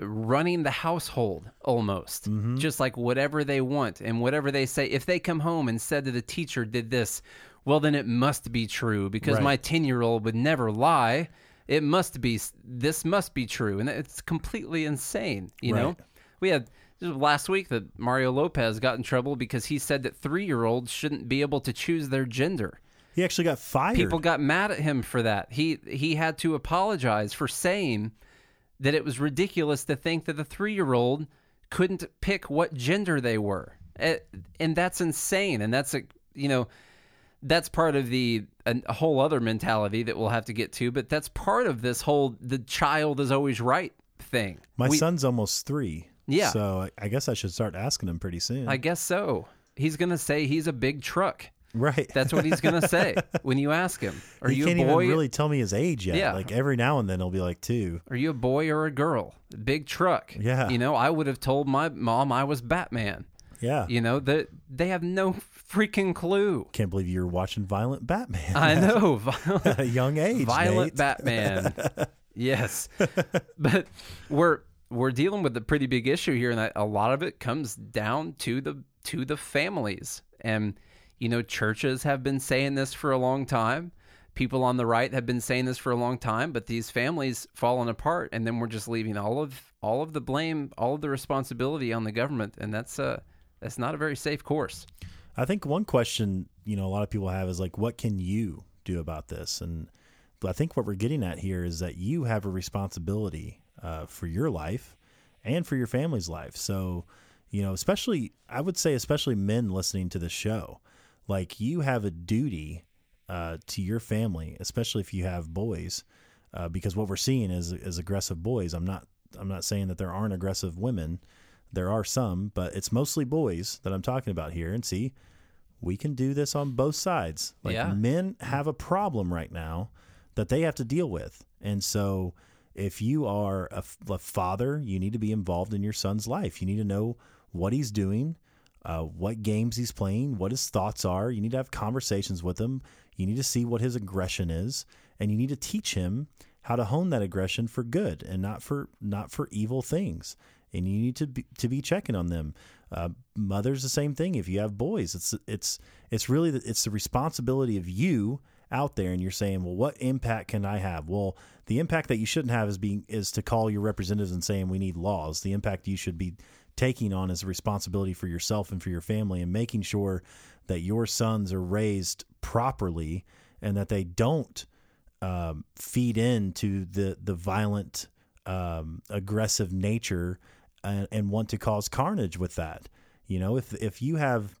running the household almost mm-hmm. just like whatever they want and whatever they say if they come home and said that the teacher did this well then it must be true because Right. my 10 year old would never lie it must be this must be true and it's completely insane you know we had last week that Mario Lopez got in trouble because he said that three year olds shouldn't be able to choose their gender. He actually got fired. People got mad at him for that. He he had to apologize for saying that it was ridiculous to think that the three year old couldn't pick what gender they were, Eh, and that's insane. And that's a you know that's part of the a, whole other mentality that we'll have to get to. But that's part of this whole the child is always right thing. My We- son's almost three. Yeah. So I- I guess I should start asking him pretty soon. I guess so. He's gonna say he's a big truck. Right. That's what he's gonna say <laughs> when you ask him. Are he you can't a boy? even really tell me his age yet. Yeah. Like every now and then he'll be like two. Are you a boy or a girl? Big truck. Yeah. You know, I would have told my mom I was Batman. Yeah. You know, that they have no freaking clue. Can't believe you're watching Violent Batman I know. <laughs> Violent, at <laughs> a young age. violent Nate. Batman. yes. But we're we're dealing with a pretty big issue here and a lot of it comes down to the to the families. And you know, churches have been saying this for a long time. People on the right have been saying this for a long time, but these families falling apart and then we're just leaving all of all of the blame, all of the responsibility on the government and that's uh that's not a very safe course. I think one question, you know, a lot of people have is like, what can you do about this? And I think what we're getting at here is that you have a responsibility uh, for your life and for your family's life. So, you know, especially, I would say, especially men listening to the show, like you have a duty uh, to your family, especially if you have boys, uh, because what we're seeing is is aggressive boys. I'm not I'm not saying that there aren't aggressive women. There are some, but it's mostly boys that I'm talking about here. And see, we can do this on both sides. Like Yeah. men have a problem right now that they have to deal with. And so if you are a father, you need to be involved in your son's life. You need to know what he's doing, uh, what games he's playing, what his thoughts are. You need to have conversations with him. You need to see what his aggression is, and you need to teach him how to hone that aggression for good and not for not for evil things. And you need to be, to be checking on them. Uh, mothers, the same thing. If you have boys, it's it's it's really the, it's the responsibility of you out there, and you're saying, well, what impact can I have? Well, the impact that you shouldn't have is being is to call your representatives and saying we need laws. The impact you should be taking on is a responsibility for yourself and for your family, and making sure that your sons are raised properly and that they don't um, feed into the the violent, um, aggressive nature and, and want to cause carnage with that. You know, if if you have,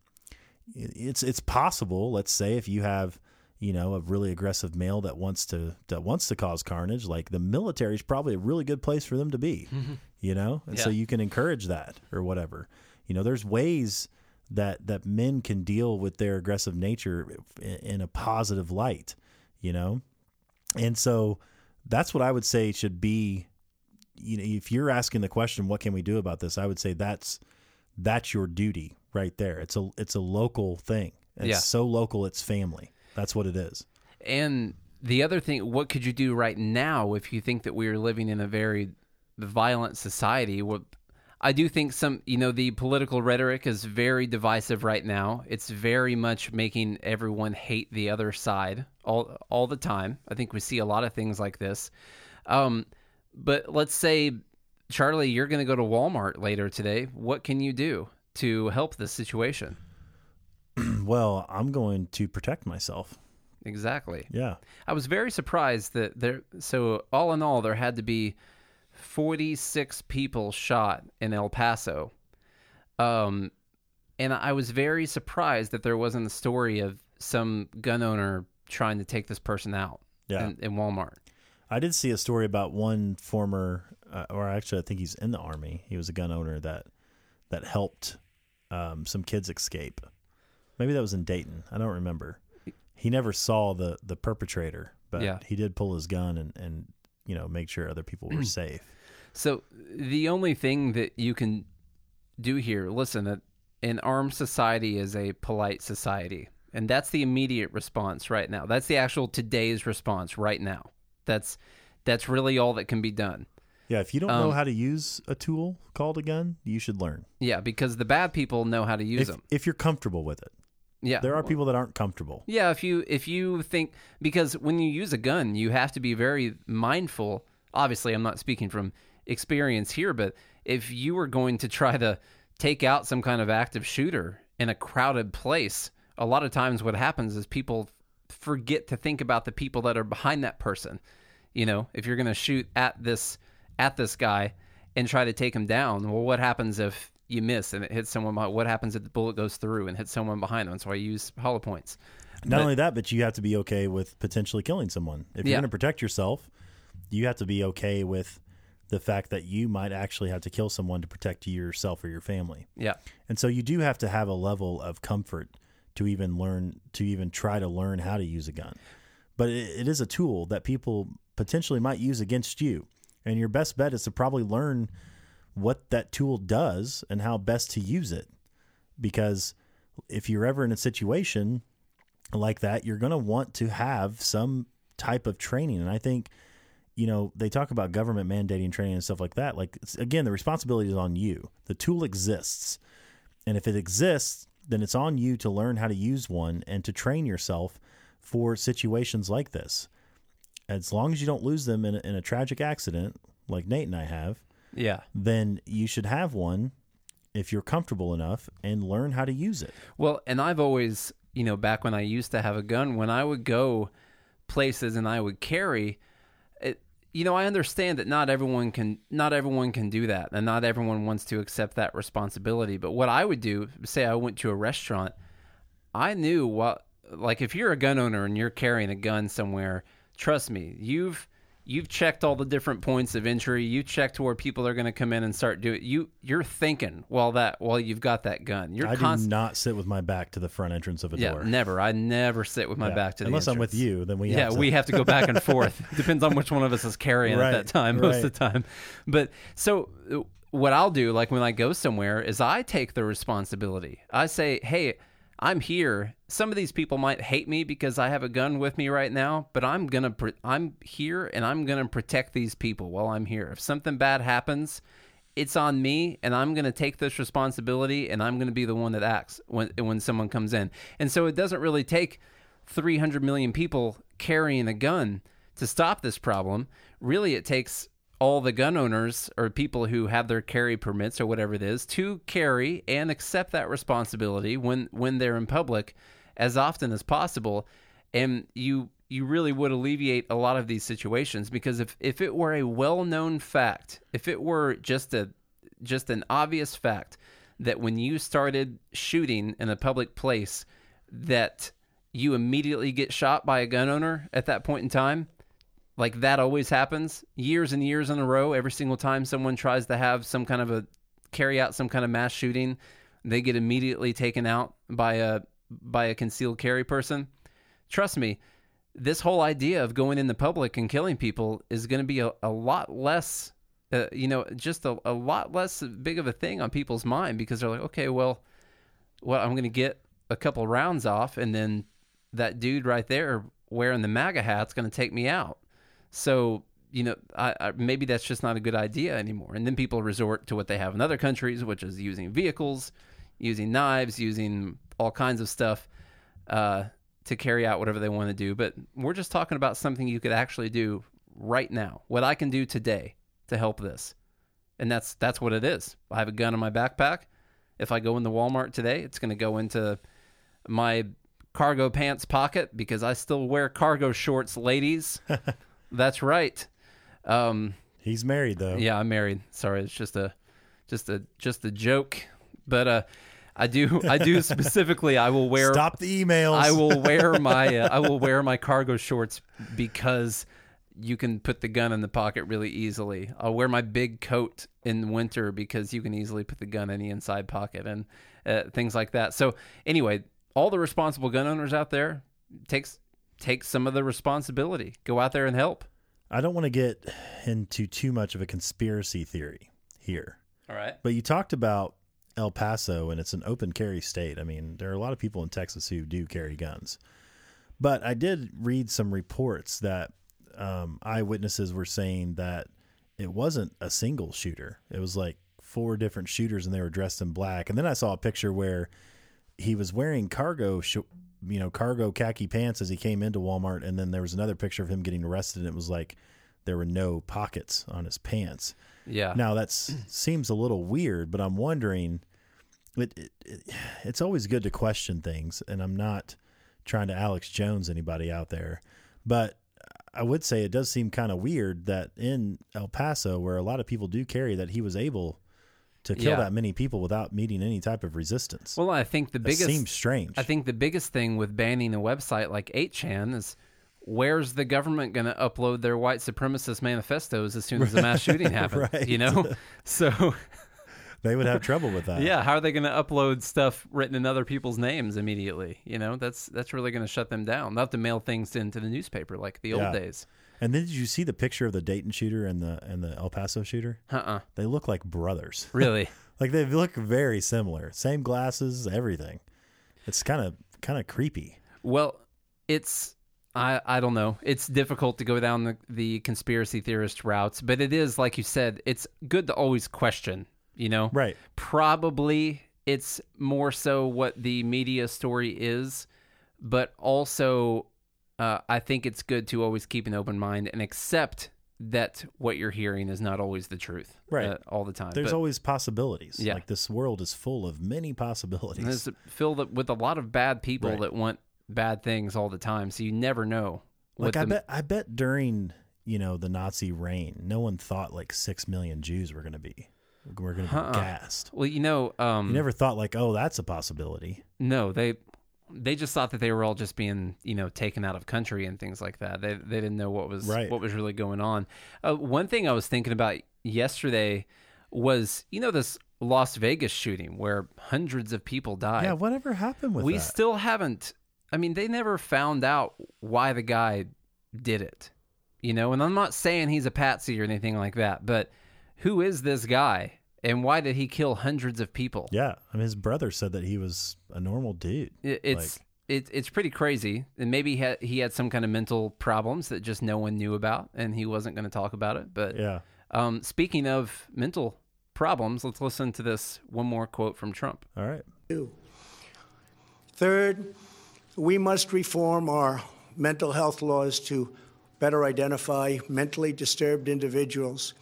it's it's possible. Let's say if you have, you know, a really aggressive male that wants to that wants to cause carnage, like the military is probably a really good place for them to be. Mm-hmm. You know, and so you can encourage that or whatever. You know, there's ways that that men can deal with their aggressive nature in, in a positive light. You know, and so that's what I would say should be you know if you're asking the question what can we do about this, I would say that's that's your duty right there. It's a it's a local thing. It's Yeah. so local it's family. That's what it is. And the other thing, what could you do right now if you think that we are living in a very violent society? What I do think some, you know, the political rhetoric is very divisive right now. It's very much making everyone hate the other side all all the time. I think we see a lot of things like this. Um, but let's say, Charlie, you're going to go to Walmart later today. What can you do to help this situation? <clears throat> Well, I'm going to protect myself. Exactly. Yeah. I was very surprised that there. So all in all, there had to be forty-six people shot in El Paso, um, and I was very surprised that there wasn't a story of some gun owner trying to take this person out. Yeah. In, in Walmart. I did see a story about one former, uh, or actually, I think he's in the army. He was a gun owner that that helped um, some kids escape. Maybe that was in Dayton. I don't remember. He never saw the the perpetrator, but Yeah. he did pull his gun and and you know make sure other people were <clears throat> safe. So the only thing that you can do here, listen, an armed society is a polite society. And that's the immediate response right now. That's the actual today's response right now. That's that's really all that can be done. Yeah, if you don't know Um, how to use a tool called a gun, you should learn. Yeah, because the bad people know how to use If them. if you're comfortable with it, Yeah. there are people that aren't comfortable. Yeah, if you if you think because when you use a gun, you have to be very mindful. Obviously, I'm not speaking from experience here, but if you were going to try to take out some kind of active shooter in a crowded place, a lot of times what happens is people forget to think about the people that are behind that person. You know, if you're going to shoot at this at this guy and try to take him down, well, what happens if you miss and it hits someone? What happens if the bullet goes through and hits someone behind them? That's why you use hollow points. Not but, only that, but you have to be okay with potentially killing someone. If you're yeah. going to protect yourself, you have to be okay with the fact that you might actually have to kill someone to protect yourself or your family. Yeah. And so you do have to have a level of comfort to even learn to even try to learn how to use a gun. But it, it is a tool that people potentially might use against you. And your best bet is to probably learn what that tool does and how best to use it. Because if you're ever in a situation like that, you're going to want to have some type of training. And I think, you know, they talk about government mandating training and stuff like that. Like, again, the responsibility is on you. The tool exists. And if it exists, then it's on you to learn how to use one and to train yourself for situations like this. As long as you don't lose them in a, in a tragic accident, like Nate and I have, yeah, then you should have one if you're comfortable enough and learn how to use it. Well, and I've always, you know, back when I used to have a gun, when I would go places and I would carry, it, you know, I understand that not everyone can not everyone can do that, and not everyone wants to accept that responsibility. But what I would do, say I went to a restaurant, I knew what like if you're a gun owner and you're carrying a gun somewhere, trust me, you've you've checked all the different points of entry. You checked where people are going to come in and start doing. You you're thinking while that while you've got that gun. You're I const- do not sit with my back to the front entrance of a yeah, door. never. I never sit with my yeah. back to the unless entrance. I'm with you. Then we yeah have to. we have to go back and <laughs> forth. Depends on which one of us is carrying right, at that time most right. of the time. But so what I'll do, like when I go somewhere, is I take the responsibility. I say, hey I'm here. Some of these people might hate me because I have a gun with me right now, but I'm gonna I'm here and I'm gonna protect these people while I'm here. If something bad happens, it's on me, and I'm gonna take this responsibility, and I'm gonna be the one that acts when when someone comes in. And so it doesn't really take 300 million people carrying a gun to stop this problem. Really, it takes all the gun owners or people who have their carry permits or whatever it is to carry and accept that responsibility when when they're in public as often as possible. And you you really would alleviate a lot of these situations because if if it were a well-known fact if it were just a just an obvious fact that when you started shooting in a public place that you immediately get shot by a gun owner at that point in time like that always happens years and years in a row. Every single time someone tries to have some kind of a carry out some kind of mass shooting, they get immediately taken out by a by a concealed carry person. Trust me, this whole idea of going in the public and killing people is going to be a, a lot less, uh, you know, just a, a lot less big of a thing on people's mind because they're like, okay, well, well, I'm going to get a couple rounds off, and then that dude right there wearing the MAGA hat's going to take me out. So you know, I, I, maybe that's just not a good idea anymore. And then people resort to what they have in other countries, which is using vehicles, using knives, using all kinds of stuff uh, to carry out whatever they want to do. But we're just talking about something you could actually do right now. What I can do today to help this, and that's that's what it is. I have a gun in my backpack. If I go in the Walmart today, it's going to go into my cargo pants pocket because I still wear cargo shorts, ladies. <laughs> That's right. Um, He's married though. Yeah, I'm married. Sorry, it's just a, just a, just a joke. But uh, I do, I do <laughs> specifically. I will wear. Stop the emails. I will wear <laughs> my, uh, I will wear my cargo shorts because you can put the gun in the pocket really easily. I'll wear my big coat in winter because you can easily put the gun in the inside pocket and uh, things like that. So anyway, all the responsible gun owners out there takes take some of the responsibility. Go out there and help. I don't want to get into too much of a conspiracy theory here. All right. But you talked about El Paso and it's an open carry state. I mean, there are a lot of people in Texas who do carry guns. But I did read some reports that um, eyewitnesses were saying that it wasn't a single shooter. It was like four different shooters and they were dressed in black. And then I saw a picture where he was wearing cargo sh- you know, cargo khaki pants as he came into Walmart, and then there was another picture of him getting arrested, and it was like there were no pockets on his pants. Yeah. Now that <clears throat> seems a little weird, but I'm wondering. It, it, it, it's always good to question things, and I'm not trying to Alex Jones anybody out there, but I would say it does seem kind of weird that in El Paso, where a lot of people do carry, that he was able to kill Yeah. that many people without meeting any type of resistance. Well, I think the that biggest seems strange. I think the biggest thing with banning a website like 8chan is where's the government going to upload their white supremacist manifestos as soon as the mass <laughs> shooting happens? Right. You know? <laughs> So, <laughs> they would have trouble with that. yeah, how are they going to upload stuff written in other people's names immediately? You know, that's that's really going to shut them down. They'll have to mail things into the newspaper like the Yeah. old days. And then did you see the picture of the Dayton shooter and the and the El Paso shooter? Uh-uh. They look like brothers. <laughs> Really? Like they look very similar. Same glasses, everything. It's kind of kind of creepy. Well, it's I I don't know. It's difficult to go down the the conspiracy theorist routes, but it is like you said, it's good to always question, you know. Right. Probably it's more so what the media story is, but also uh, I think it's good to always keep an open mind and accept that what you're hearing is not always the truth Right. uh, all the time. There's But always possibilities. Yeah. Like this world is full of many possibilities. it's filled with a lot of bad people Right. that want bad things all the time, so you never know. what Like I the- bet I bet during, you know, the Nazi reign, no one thought like 6 million Jews were going to be were going to be Uh-uh. gassed. Well, you know, um, You never thought like, "Oh, that's a possibility." no, they they just thought that they were all just being, you know, taken out of country and things like that. They they didn't know what was Right. what was really going on. Uh, one thing I was thinking about yesterday was, you know, this Las Vegas shooting where hundreds of people died. Yeah, whatever happened with that? we that? still haven't. I mean, they never found out why the guy did it. You know, and I'm not saying he's a patsy or anything like that, but who is this guy and why did he kill hundreds of people? yeah, I mean his brother said that he was a normal dude. It, it's it, it's pretty crazy, and maybe he had, he had some kind of mental problems that just no one knew about, and he wasn't going to talk about it. But Yeah. um, speaking of mental problems, let's listen to this one more quote from Trump. All right. Third, we must reform our mental health laws to better identify mentally disturbed individuals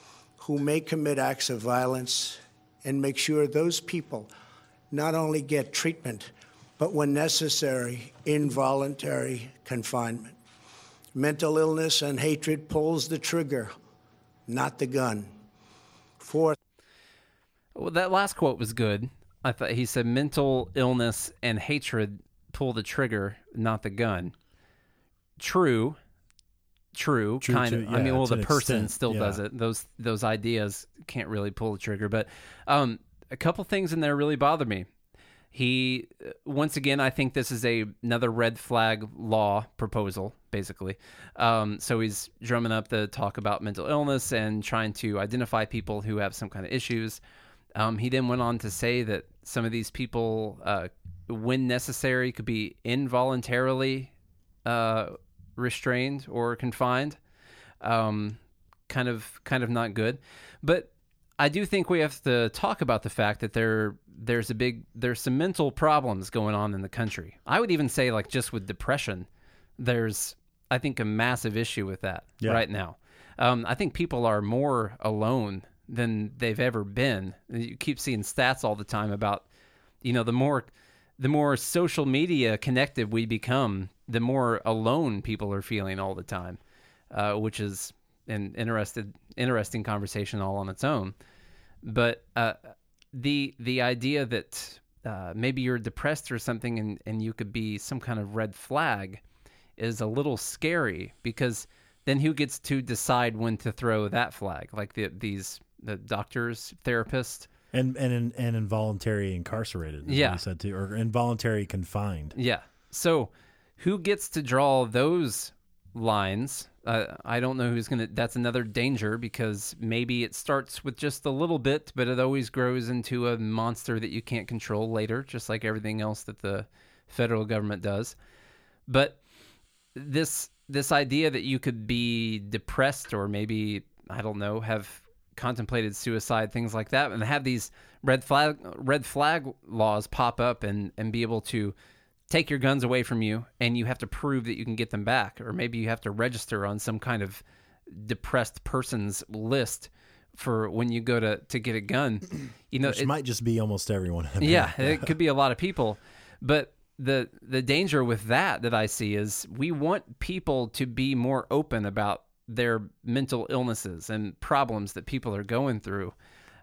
who may commit acts of violence and make sure those people not only get treatment, but when necessary, involuntary confinement. Mental illness and hatred pulls the trigger, not the gun. Fourth, Well, that last quote was good. I thought he said mental illness and hatred pull the trigger, not the gun. True. True, True kind of. I mean, well, the person extent, still does it. Those those ideas can't really pull the trigger, but um, a couple things in there really bother me. He uh, once again, I think this is a another red flag law proposal, basically. Um, so he's drumming up the talk about mental illness and trying to identify people who have some kind of issues. Um, he then went on to say that some of these people, uh, when necessary, could be involuntarily uh, restrained or confined. Um, kind of, kind of not good. But I do think we have to talk about the fact that there, there's a big, there's some mental problems going on in the country. I would even say, like, just with depression, there's, I think, a massive issue with that Yeah. right now. Um, I think people are more alone than they've ever been. You keep seeing stats all the time about, you know, the more the more social media connected we become, the more alone people are feeling all the time, uh, which is an interested interesting conversation all on its own. But uh, the the idea that uh, maybe you're depressed or something and, and you could be some kind of red flag is a little scary because then who gets to decide when to throw that flag? Like the, these the doctors, therapists. And and and involuntary incarcerated. Yeah. you said too, or involuntary confined. Yeah. So who gets to draw those lines? Uh, I don't know who's gonna. That's another danger because maybe it starts with just a little bit, but it always grows into a monster that you can't control later, just like everything else that the federal government does. But this this idea that you could be depressed or maybe I don't know have contemplated suicide things like that and have these red flag red flag laws pop up and and be able to take your guns away from you and you have to prove that you can get them back or maybe you have to register on some kind of depressed person's list for when you go to to get a gun. <clears throat> You know, Which it- might just be almost everyone. in <laughs> yeah, America. it could be a lot of people, but the the danger with that that I see is we want people to be more open about their mental illnesses and problems that people are going through.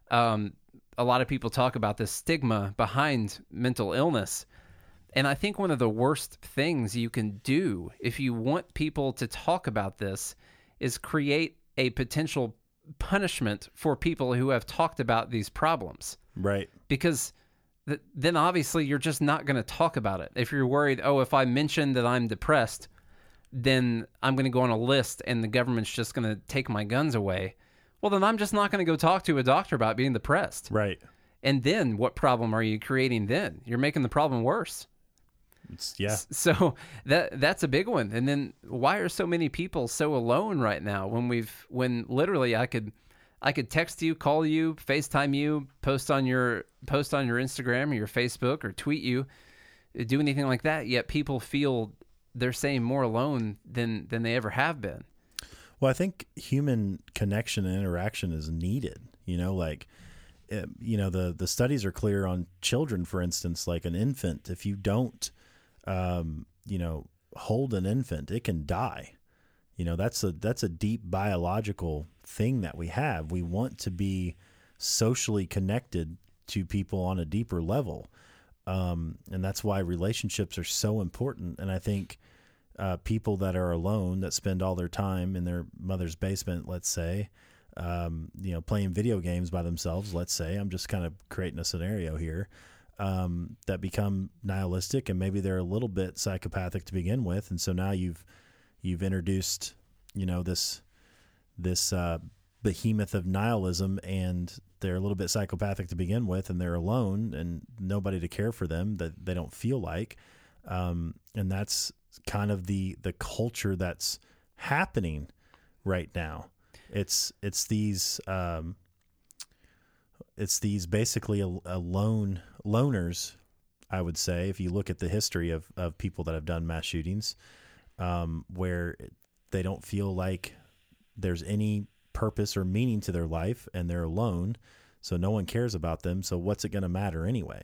Um, a lot of people talk about the stigma behind mental illness. And I think one of the worst things you can do if you want people to talk about this is create a potential punishment for people who have talked about these problems right. because th- then obviously you're just not going to talk about it. If you're worried, oh, if I mention that I'm depressed, then I'm going to go on a list and the government's just going to take my guns away. Well, then I'm just not going to go talk to a doctor about being depressed. Right. And then what problem are you creating then? You're making the problem worse. It's, yeah. So <laughs> that that's a big one. And then why are so many people so alone right now when we've when literally I could I could text you, call you, FaceTime you, post on your post on your Instagram or your Facebook or tweet you, do anything like that, yet people feel they're saying more alone than than they ever have been. Well, I think human connection and interaction is needed. You know, like, eh, you know, the the studies are clear on children, for instance, like an infant. If you don't, um, you know, hold an infant, it can die. You know, that's a that's a deep biological thing that we have. We want to be socially connected to people on a deeper level, um, and that's why relationships are so important. And I think uh, people that are alone that spend all their time in their mother's basement, let's say, um, you know, playing video games by themselves. Let's say I'm just kind of creating a scenario here um, that become nihilistic and maybe they're a little bit psychopathic to begin with, and so now you've you've introduced you know this this uh, behemoth of nihilism and they're a little bit psychopathic to begin with and they're alone and nobody to care for them that they don't feel like. Um, and that's kind of the the culture that's happening right now. It's it's these um, it's these basically a, a lone loners i would say if you look at the history of, of people that have done mass shootings um, where they don't feel like there's any purpose or meaning to their life and they're alone so no one cares about them so what's it going to matter anyway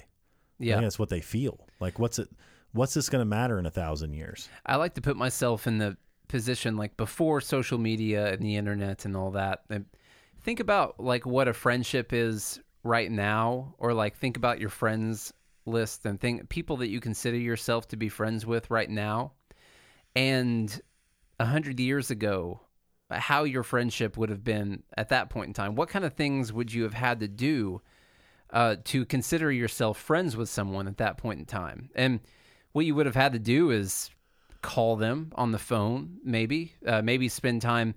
I Yeah. that's what they feel. Like, what's it? What's this going to matter in a thousand years? I like to put myself in the position like before social media and the internet and all that. And think about like what a friendship is right now, or like think about your friends list and think people that you consider yourself to be friends with right now, and a hundred years ago, how your friendship would have been at that point in time. What kind of things would you have had to do? uh, to consider yourself friends with someone at that point in time. And what you would have had to do is call them on the phone, maybe, uh, maybe spend time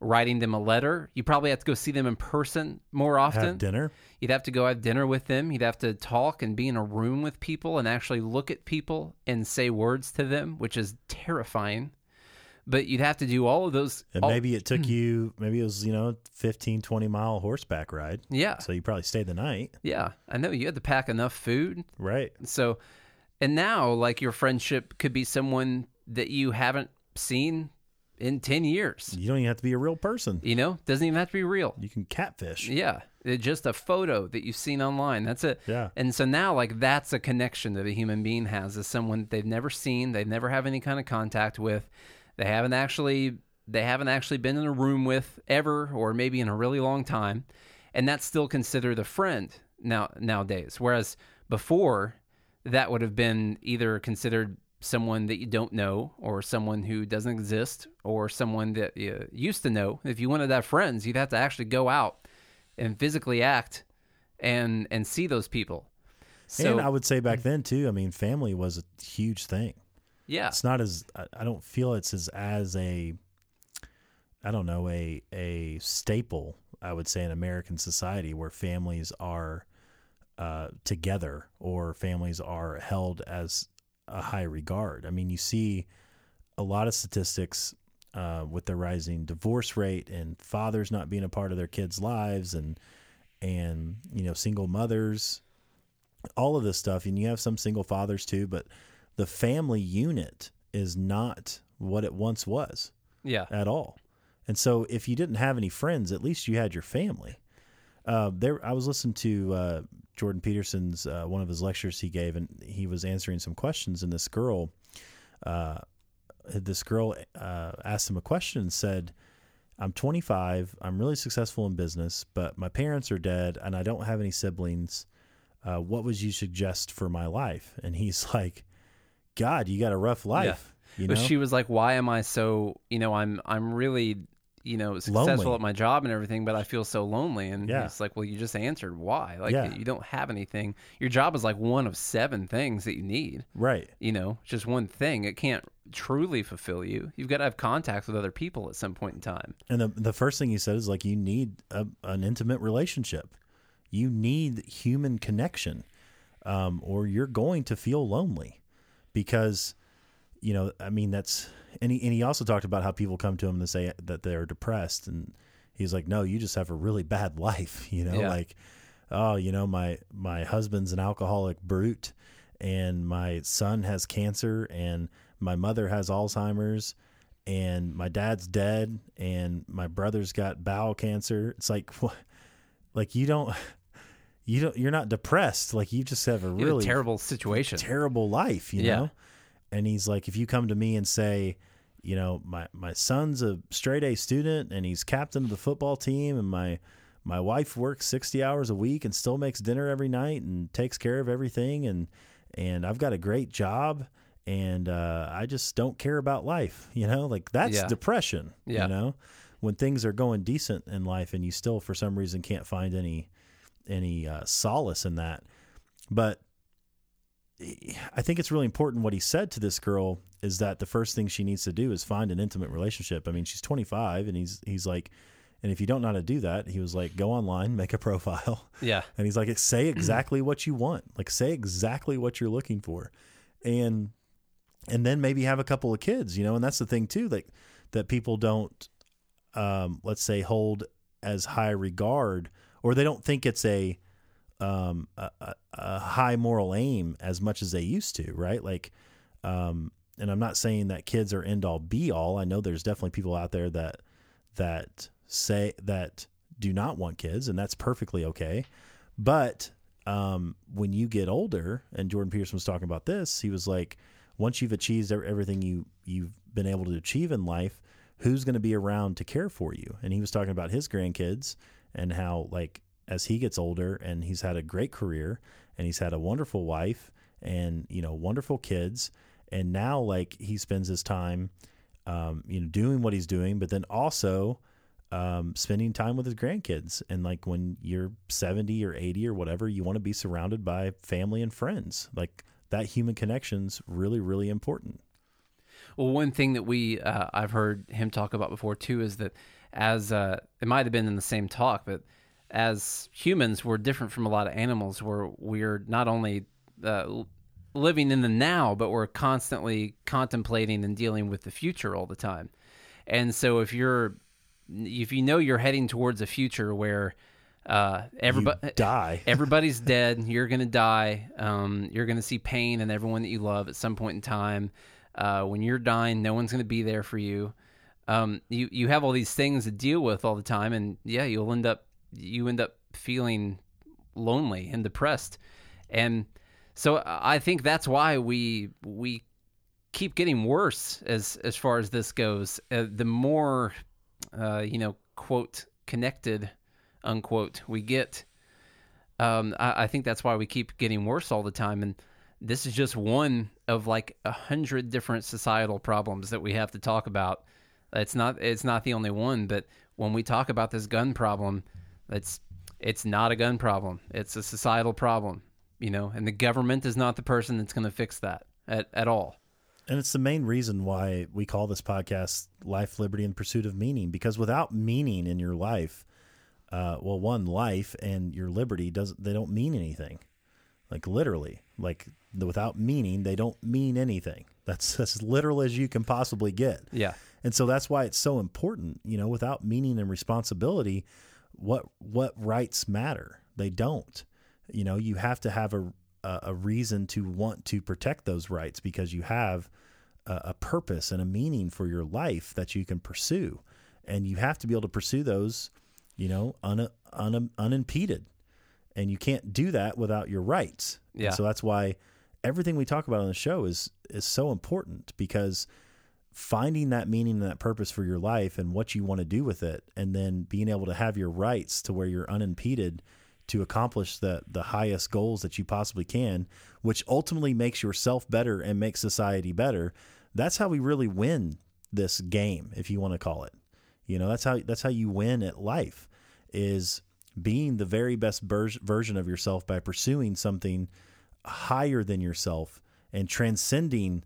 writing them a letter. You probably have to go see them in person more often. Have dinner. You'd have to go have dinner with them. You'd have to talk and be in a room with people and actually look at people and say words to them, which is terrifying. But you'd have to do all of those. And all- maybe it took <clears throat> you, maybe it was, you know, 15, 20 mile horseback ride. yeah, So you probably stayed the night. yeah. I know you had to pack enough food Right. So, and now, like, your friendship could be someone that you haven't seen in 10 years. You don't even have to be a real person. You know, doesn't even have to be real. You can catfish. Yeah. It's just a photo that you've seen online. That's it. Yeah. And so now, like, that's a connection that a human being has is someone they've never seen, they've never have any kind of contact with, they haven't actually. They haven't actually been in a room with ever, or maybe in a really long time, and that's still considered a friend now nowadays. Whereas before, that would have been either considered someone that you don't know or someone who doesn't exist or someone that you used to know if you wanted to have friends you'd have to actually go out and physically act and and see those people so and I would say back then too. I mean, family was a huge thing. yeah It's not as I- I don't feel it's as as a I don't know a a staple. I would say in American society where families are uh, together or families are held as a high regard. I mean, you see a lot of statistics uh, with the rising divorce rate and fathers not being a part of their kids' lives and and you know single mothers, all of this stuff. And you have some single fathers too, but the family unit is not what it once was yeah at all. And so if you didn't have any friends, at least you had your family. Uh, there, I was listening to uh, Jordan Peterson's uh, one of his lectures he gave, and he was answering some questions. And this girl, uh, this girl uh, asked him a question and said, "I'm 25. I'm really successful in business, but my parents are dead, and I don't have any siblings. Uh, what would you suggest for my life?" And he's <laughs> like, "God, you got a rough life." You know? But she was like, "Why am I so? You know, I'm I'm really." You know, successful Lonely. at my job and everything, but I feel so lonely. And Yeah. it's like, well, you just answered why. Like, Yeah. you don't have anything. Your job is like one of seven things that you need. right. you know, just one thing. It can't truly fulfill you. You've got to have contacts with other people at some point in time. And the the first thing he said is like you need a, an intimate relationship. You need human connection, um, or you're going to feel lonely, because you know I mean that's and he and he also talked about how people come to him and say that they're depressed, and he's like, no, you just have a really bad <laughs> life, you know, Yeah. like oh, you know my my husband's an alcoholic brute, and my son has cancer, and my mother has Alzheimer's and my dad's dead and my brother's got bowel cancer it's like <laughs> what like you don't <laughs> you don't you're not depressed like you just have a have really a terrible situation. terrible life you Yeah. know and he's like if you come to me and say you know my my son's a straight A student and he's captain of the football team and my my wife works 60 hours a week and still makes dinner every night and takes care of everything and and I've got a great job and uh, I just don't care about life <laughs> you know like that's Yeah. depression Yeah. you know when things are going decent in life and you still for some reason can't find any any uh, solace in that but I think it's really important what he said to this girl is that the first thing she needs to do is find an intimate relationship. I mean, she's 25 and he's he's like and if you don't know how to do that, he was like go online, make a profile. Yeah. And he's like say <clears throat> exactly what you want. Like say exactly what you're looking for. And and then maybe have a couple of kids, you know, and that's the thing too like that people don't um let's say hold as high regard or they don't think it's a um, a, a, high moral aim as much as they used to, right? Like, um, and I'm not saying that kids are end all be all. I know there's definitely people out there that that say that do not want kids, and that's perfectly okay. But um, when you get older, and Jordan Peterson was talking about this, he was like, once you've achieved everything you you've been able to achieve in life, who's going to be around to care for you? And he was talking about his grandkids and how like as he gets older and he's had a great career and he's had a wonderful wife and you know wonderful kids. And now like he spends his time um, you know doing what he's doing but then also um, spending time with his grandkids. And like when you're 70 or 80 or whatever you want to be surrounded by family and friends. Like that human connection's really really important. Well, one thing that we uh, I've heard him talk about before too is that as uh, it might have been in the same talk, but as humans, we're different from a lot of animals. Where we're not only uh, living in the now, but we're constantly contemplating and dealing with the future all the time. And so, if you're if you know you're heading towards a future where uh, everybody die <laughs> everybody's dead. You're gonna die. Um, you're gonna see pain in everyone that you love at some point in time. Uh, when you're dying, no one's gonna be there for you. Um, you you have all these things to deal with all the time, and yeah, you'll end up you end up feeling lonely and depressed, and so I think that's why we we keep getting worse as as far as this goes. Uh, the more uh, you know, quote connected, unquote, we get. Um, I, I think that's why we keep getting worse all the time, and this is just one of like a hundred different societal problems that we have to talk about. It's not it's not the only one, but when we talk about this gun problem, it's it's not a gun problem. It's a societal problem, you know, and the government is not the person that's going to fix that at, at all. And it's the main reason why we call this podcast Life, Liberty, and Pursuit of Meaning. Because without meaning in your life, uh, well, one, life and your liberty doesn't they don't mean anything. Like literally. Like the, without meaning, they don't mean anything. That's <laughs> as literal as you can possibly get. Yeah. And so that's why it's so important, you know, without meaning and responsibility, what what rights matter? They don't. You know, you have to have a a, a reason to want to protect those rights because you have a, a purpose and a meaning for your life that you can pursue. and you have to be able to pursue those, you know, un, un, unimpeded, and you can't do that without your rights. And Yeah. so that's why everything we talk about on the show is is so important because finding that meaning and that purpose for your life and what you want to do with it and then being able to have your rights to where you're unimpeded to accomplish the the highest goals that you possibly can which ultimately makes yourself better and makes society better that's how we really win this game if you want to call it. You know that's how that's how you win at life is being the very best ver- version of yourself by pursuing something higher than yourself and transcending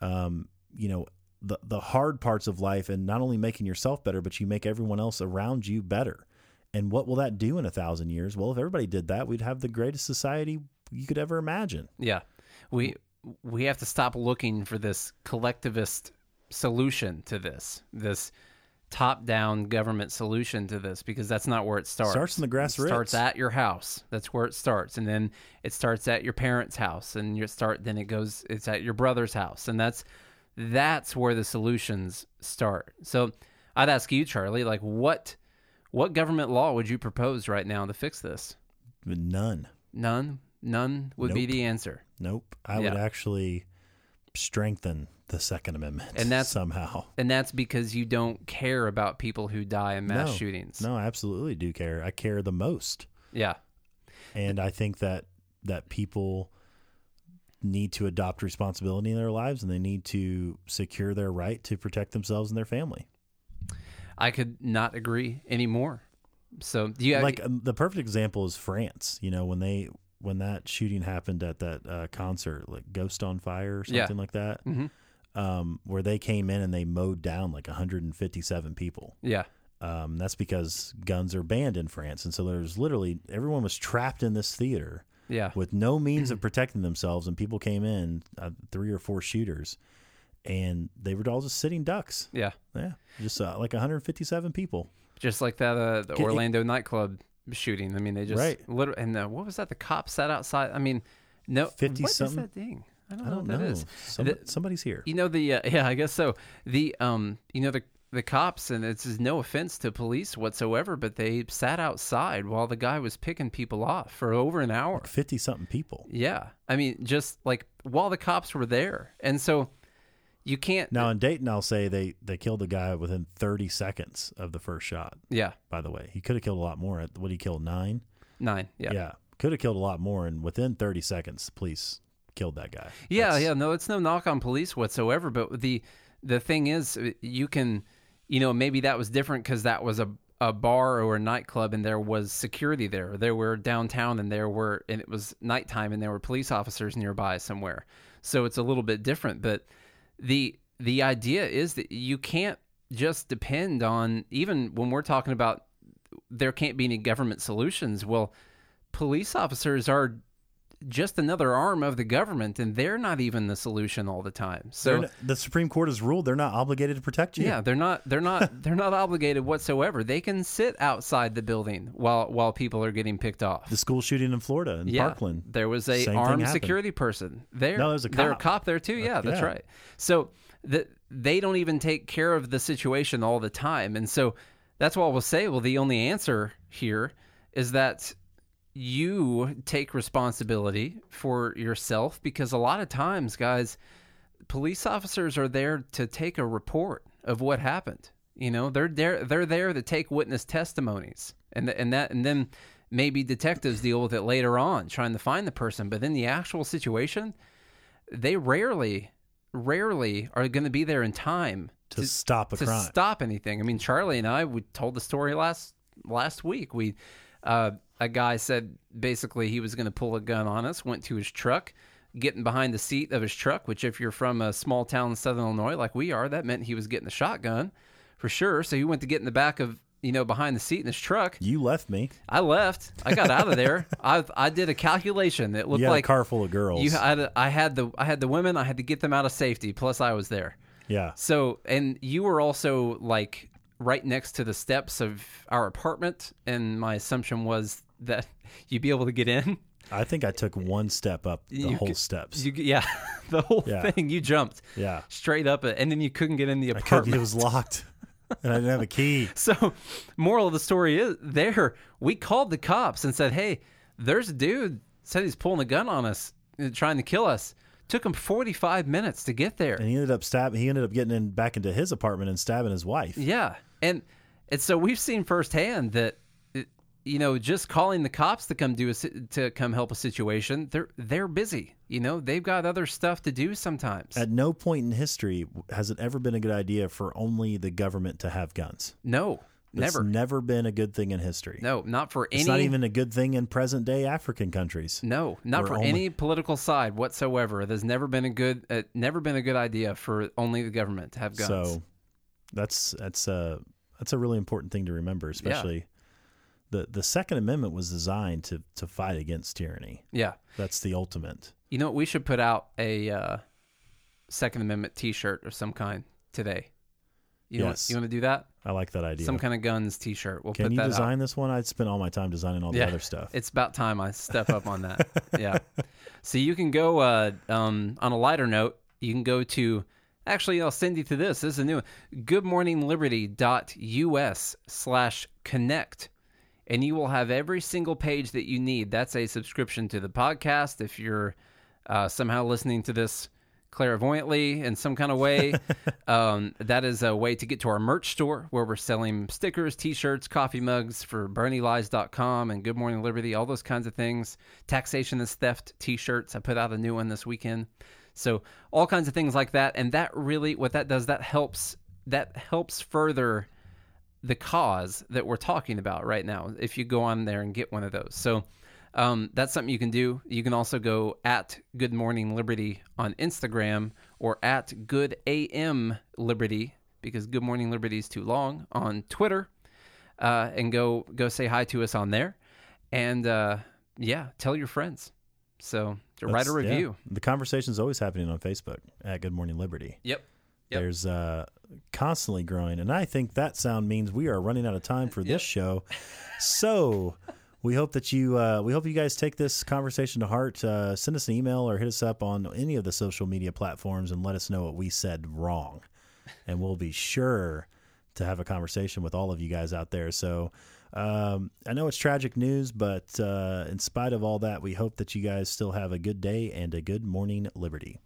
um, you know the the hard parts of life and not only making yourself better but you make everyone else around you better and what will that do in a thousand years well if everybody did that we'd have the greatest society you could ever imagine Yeah. We we have to stop looking for this collectivist solution to this. This top-down government solution to this because that's not where it starts. Starts in the It starts at your house. That's where it starts. And then it starts at your parents' house and you start then it goes it's at your brother's house. And that's that's where the solutions start. So I'd ask you, Charlie, like what what government law would you propose right now to fix this? none None. None would be the answer. nope i would actually strengthen the second amendment And that's- <laughs> somehow And that's because you don't care about people who die in mass no, shootings. no i absolutely do care i care the most Yeah. and I think that that people need to adopt responsibility in their lives and they need to secure their right to protect themselves and their family. I could not agree anymore. So do you like um, the perfect example is France. You know when they when that shooting happened at that uh, concert, like Ghost on Fire or Yeah. something like that, Mhm. um, where they came in and they mowed down like 157 people. Yeah. Um, that's because guns are banned in France, and so there's literally everyone was trapped in this theater Yeah. with no means of protecting themselves, and people came in, uh, three or four shooters, and they were all just sitting ducks. Yeah. Yeah, just uh, like 157 people. Just like that uh, the Can- Orlando nightclub shooting. I mean, they just Right. literally and uh, what was that? The cops sat outside. I mean, no 50 what is something? that thing? I don't, I know don't what know. that is. Some, The- somebody's here. You know the uh, <laughs> yeah, I guess so. The um, you know the the cops, and it's is no offense to police whatsoever, but they sat outside while the guy was picking people off for over an hour. 50 something people. Yeah, I mean, just like while the cops were there, and so you can't. Now in Dayton, I'll say they they killed the guy within 30 seconds of the first shot. Yeah, By the way, he could have killed a lot more. What he killed nine? nine. Yeah, yeah, could have killed a lot more, and within 30 seconds, the police killed that guy. yeah. That's- No, it's no knock on police whatsoever. But the the thing is, uh, you can, you know, maybe that was different because that was a a bar or a nightclub and there was security there. There were downtown and there were and it was nighttime and there were police officers nearby somewhere. So it's a little bit different, but the the idea is that you can't just depend on even when we're talking about there can't be any government solutions. Well, police officers are just another arm of the government and they're not even the solution all the time. So n- the Supreme Court has ruled they're not obligated to protect you. yeah, they're not they're not <laughs> they're not obligated whatsoever. They can sit outside the building while while people are getting picked off. The school shooting in Florida in yeah, Parkland. there was a armed security person there. No, there was a There a cop. cop there too. Yeah, that's yeah. right. So the, they don't even take care of the situation all the time, and so that's why we'll say, well, the only answer here is that you take responsibility for yourself because a lot of times, guys, police officers are there to take a report of what happened. You know, they're there they're there to take witness testimonies. And th- and that and then maybe detectives deal with it later on trying to find the person, but in the actual situation, they rarely rarely are going to be there in time To stop a to crime. stop anything. I mean, Charlie and I we told the story last last week. We uh, a guy said basically he was going to pull a gun on us. Went to his truck, getting behind the seat of his truck. Which, if you're from a small town in Southern Illinois like we are, that meant he was getting a shotgun for sure. So he went to get in the back of you know behind the seat in his truck. you left me. I left. I got out of there. <laughs> I I did a calculation. that looked You had like a car full of girls. you had. I had the I had the women. I had to get them out of safety. Plus, I was there. yeah. So, and you were also like right next to the steps of our apartment, and my assumption was that <laughs> you'd be able to get in. I think I took one step up the You whole could- steps. You, yeah, <laughs> the whole Yeah. thing. You jumped yeah. straight up it, and then you couldn't get in the apartment. it was locked. <laughs> and I didn't have a key. So, moral of the story is there we called the cops and said, "Hey, there's a dude said he's pulling a gun on us, uh, trying to kill us." Took him 45 minutes to get there. And he ended up stabbing. He ended up getting in back into his apartment and stabbing his wife. Yeah, and and so we've seen firsthand that you know just calling the cops to come do a to come help a situation, they're they're busy. You know they've got other stuff to do sometimes. At no point in history has it ever been a good idea for only the government to have guns. no, It's never. never been a good thing in history. No, not for any. It's not even a good thing in present day African countries. No, not for only- any political side whatsoever. There's never been a good, uh, never been a good idea for only the government to have guns. So that's that's a that's a really important thing to remember, especially the the Second Amendment was designed to to fight against tyranny. yeah, That's the ultimate. you know what? We should put out a uh, Second Amendment T-shirt of some kind today. You Yes. you want to do that? I like that idea. Some kind of guns T-shirt. We'll Can put you that design out. this one? I'd spend all my time designing all the Yeah, other stuff. It's about time I step up on that. <laughs> yeah. So you can go uh, um, on a lighter note. You can go to. Actually, I'll send you to this. This is a new one. goodmorningliberty.us slash connect. And you will have every single page that you need. That's a subscription to the podcast. If you're uh, somehow listening to this clairvoyantly in some kind of way, <laughs> um, that is a way to get to our merch store where we're selling stickers, t shirts, coffee mugs for BernieLies.com and Good Morning Liberty, all those kinds of things. Taxation is Theft t shirts. I put out a new one this weekend. So all kinds of things like that. And that really, what that does, that helps. That helps further the cause that we're talking about right now if you go on there and get one of those. So um, that's something you can do. You can also go at Good Morning Liberty on Instagram or at Good AM Liberty because Good Morning Liberty is too long on Twitter, uh, and go go say hi to us on there, and uh, yeah, tell your friends. So to write a That's- yeah. review. The is always happening on Facebook at Good Morning Liberty. Yep. Yep. There's uh, constantly growing, and I think that sound means we are running out of time for this show. So we hope that you uh, we hope you guys take this conversation to heart. Uh, send us an email or hit us up on any of the social media platforms and let us know what we said wrong, and we'll be sure to have a conversation with all of you guys out there. So. Um, I know it's tragic news, but uh, in spite of all that, we hope that you guys still have a good day and a good morning, Liberty.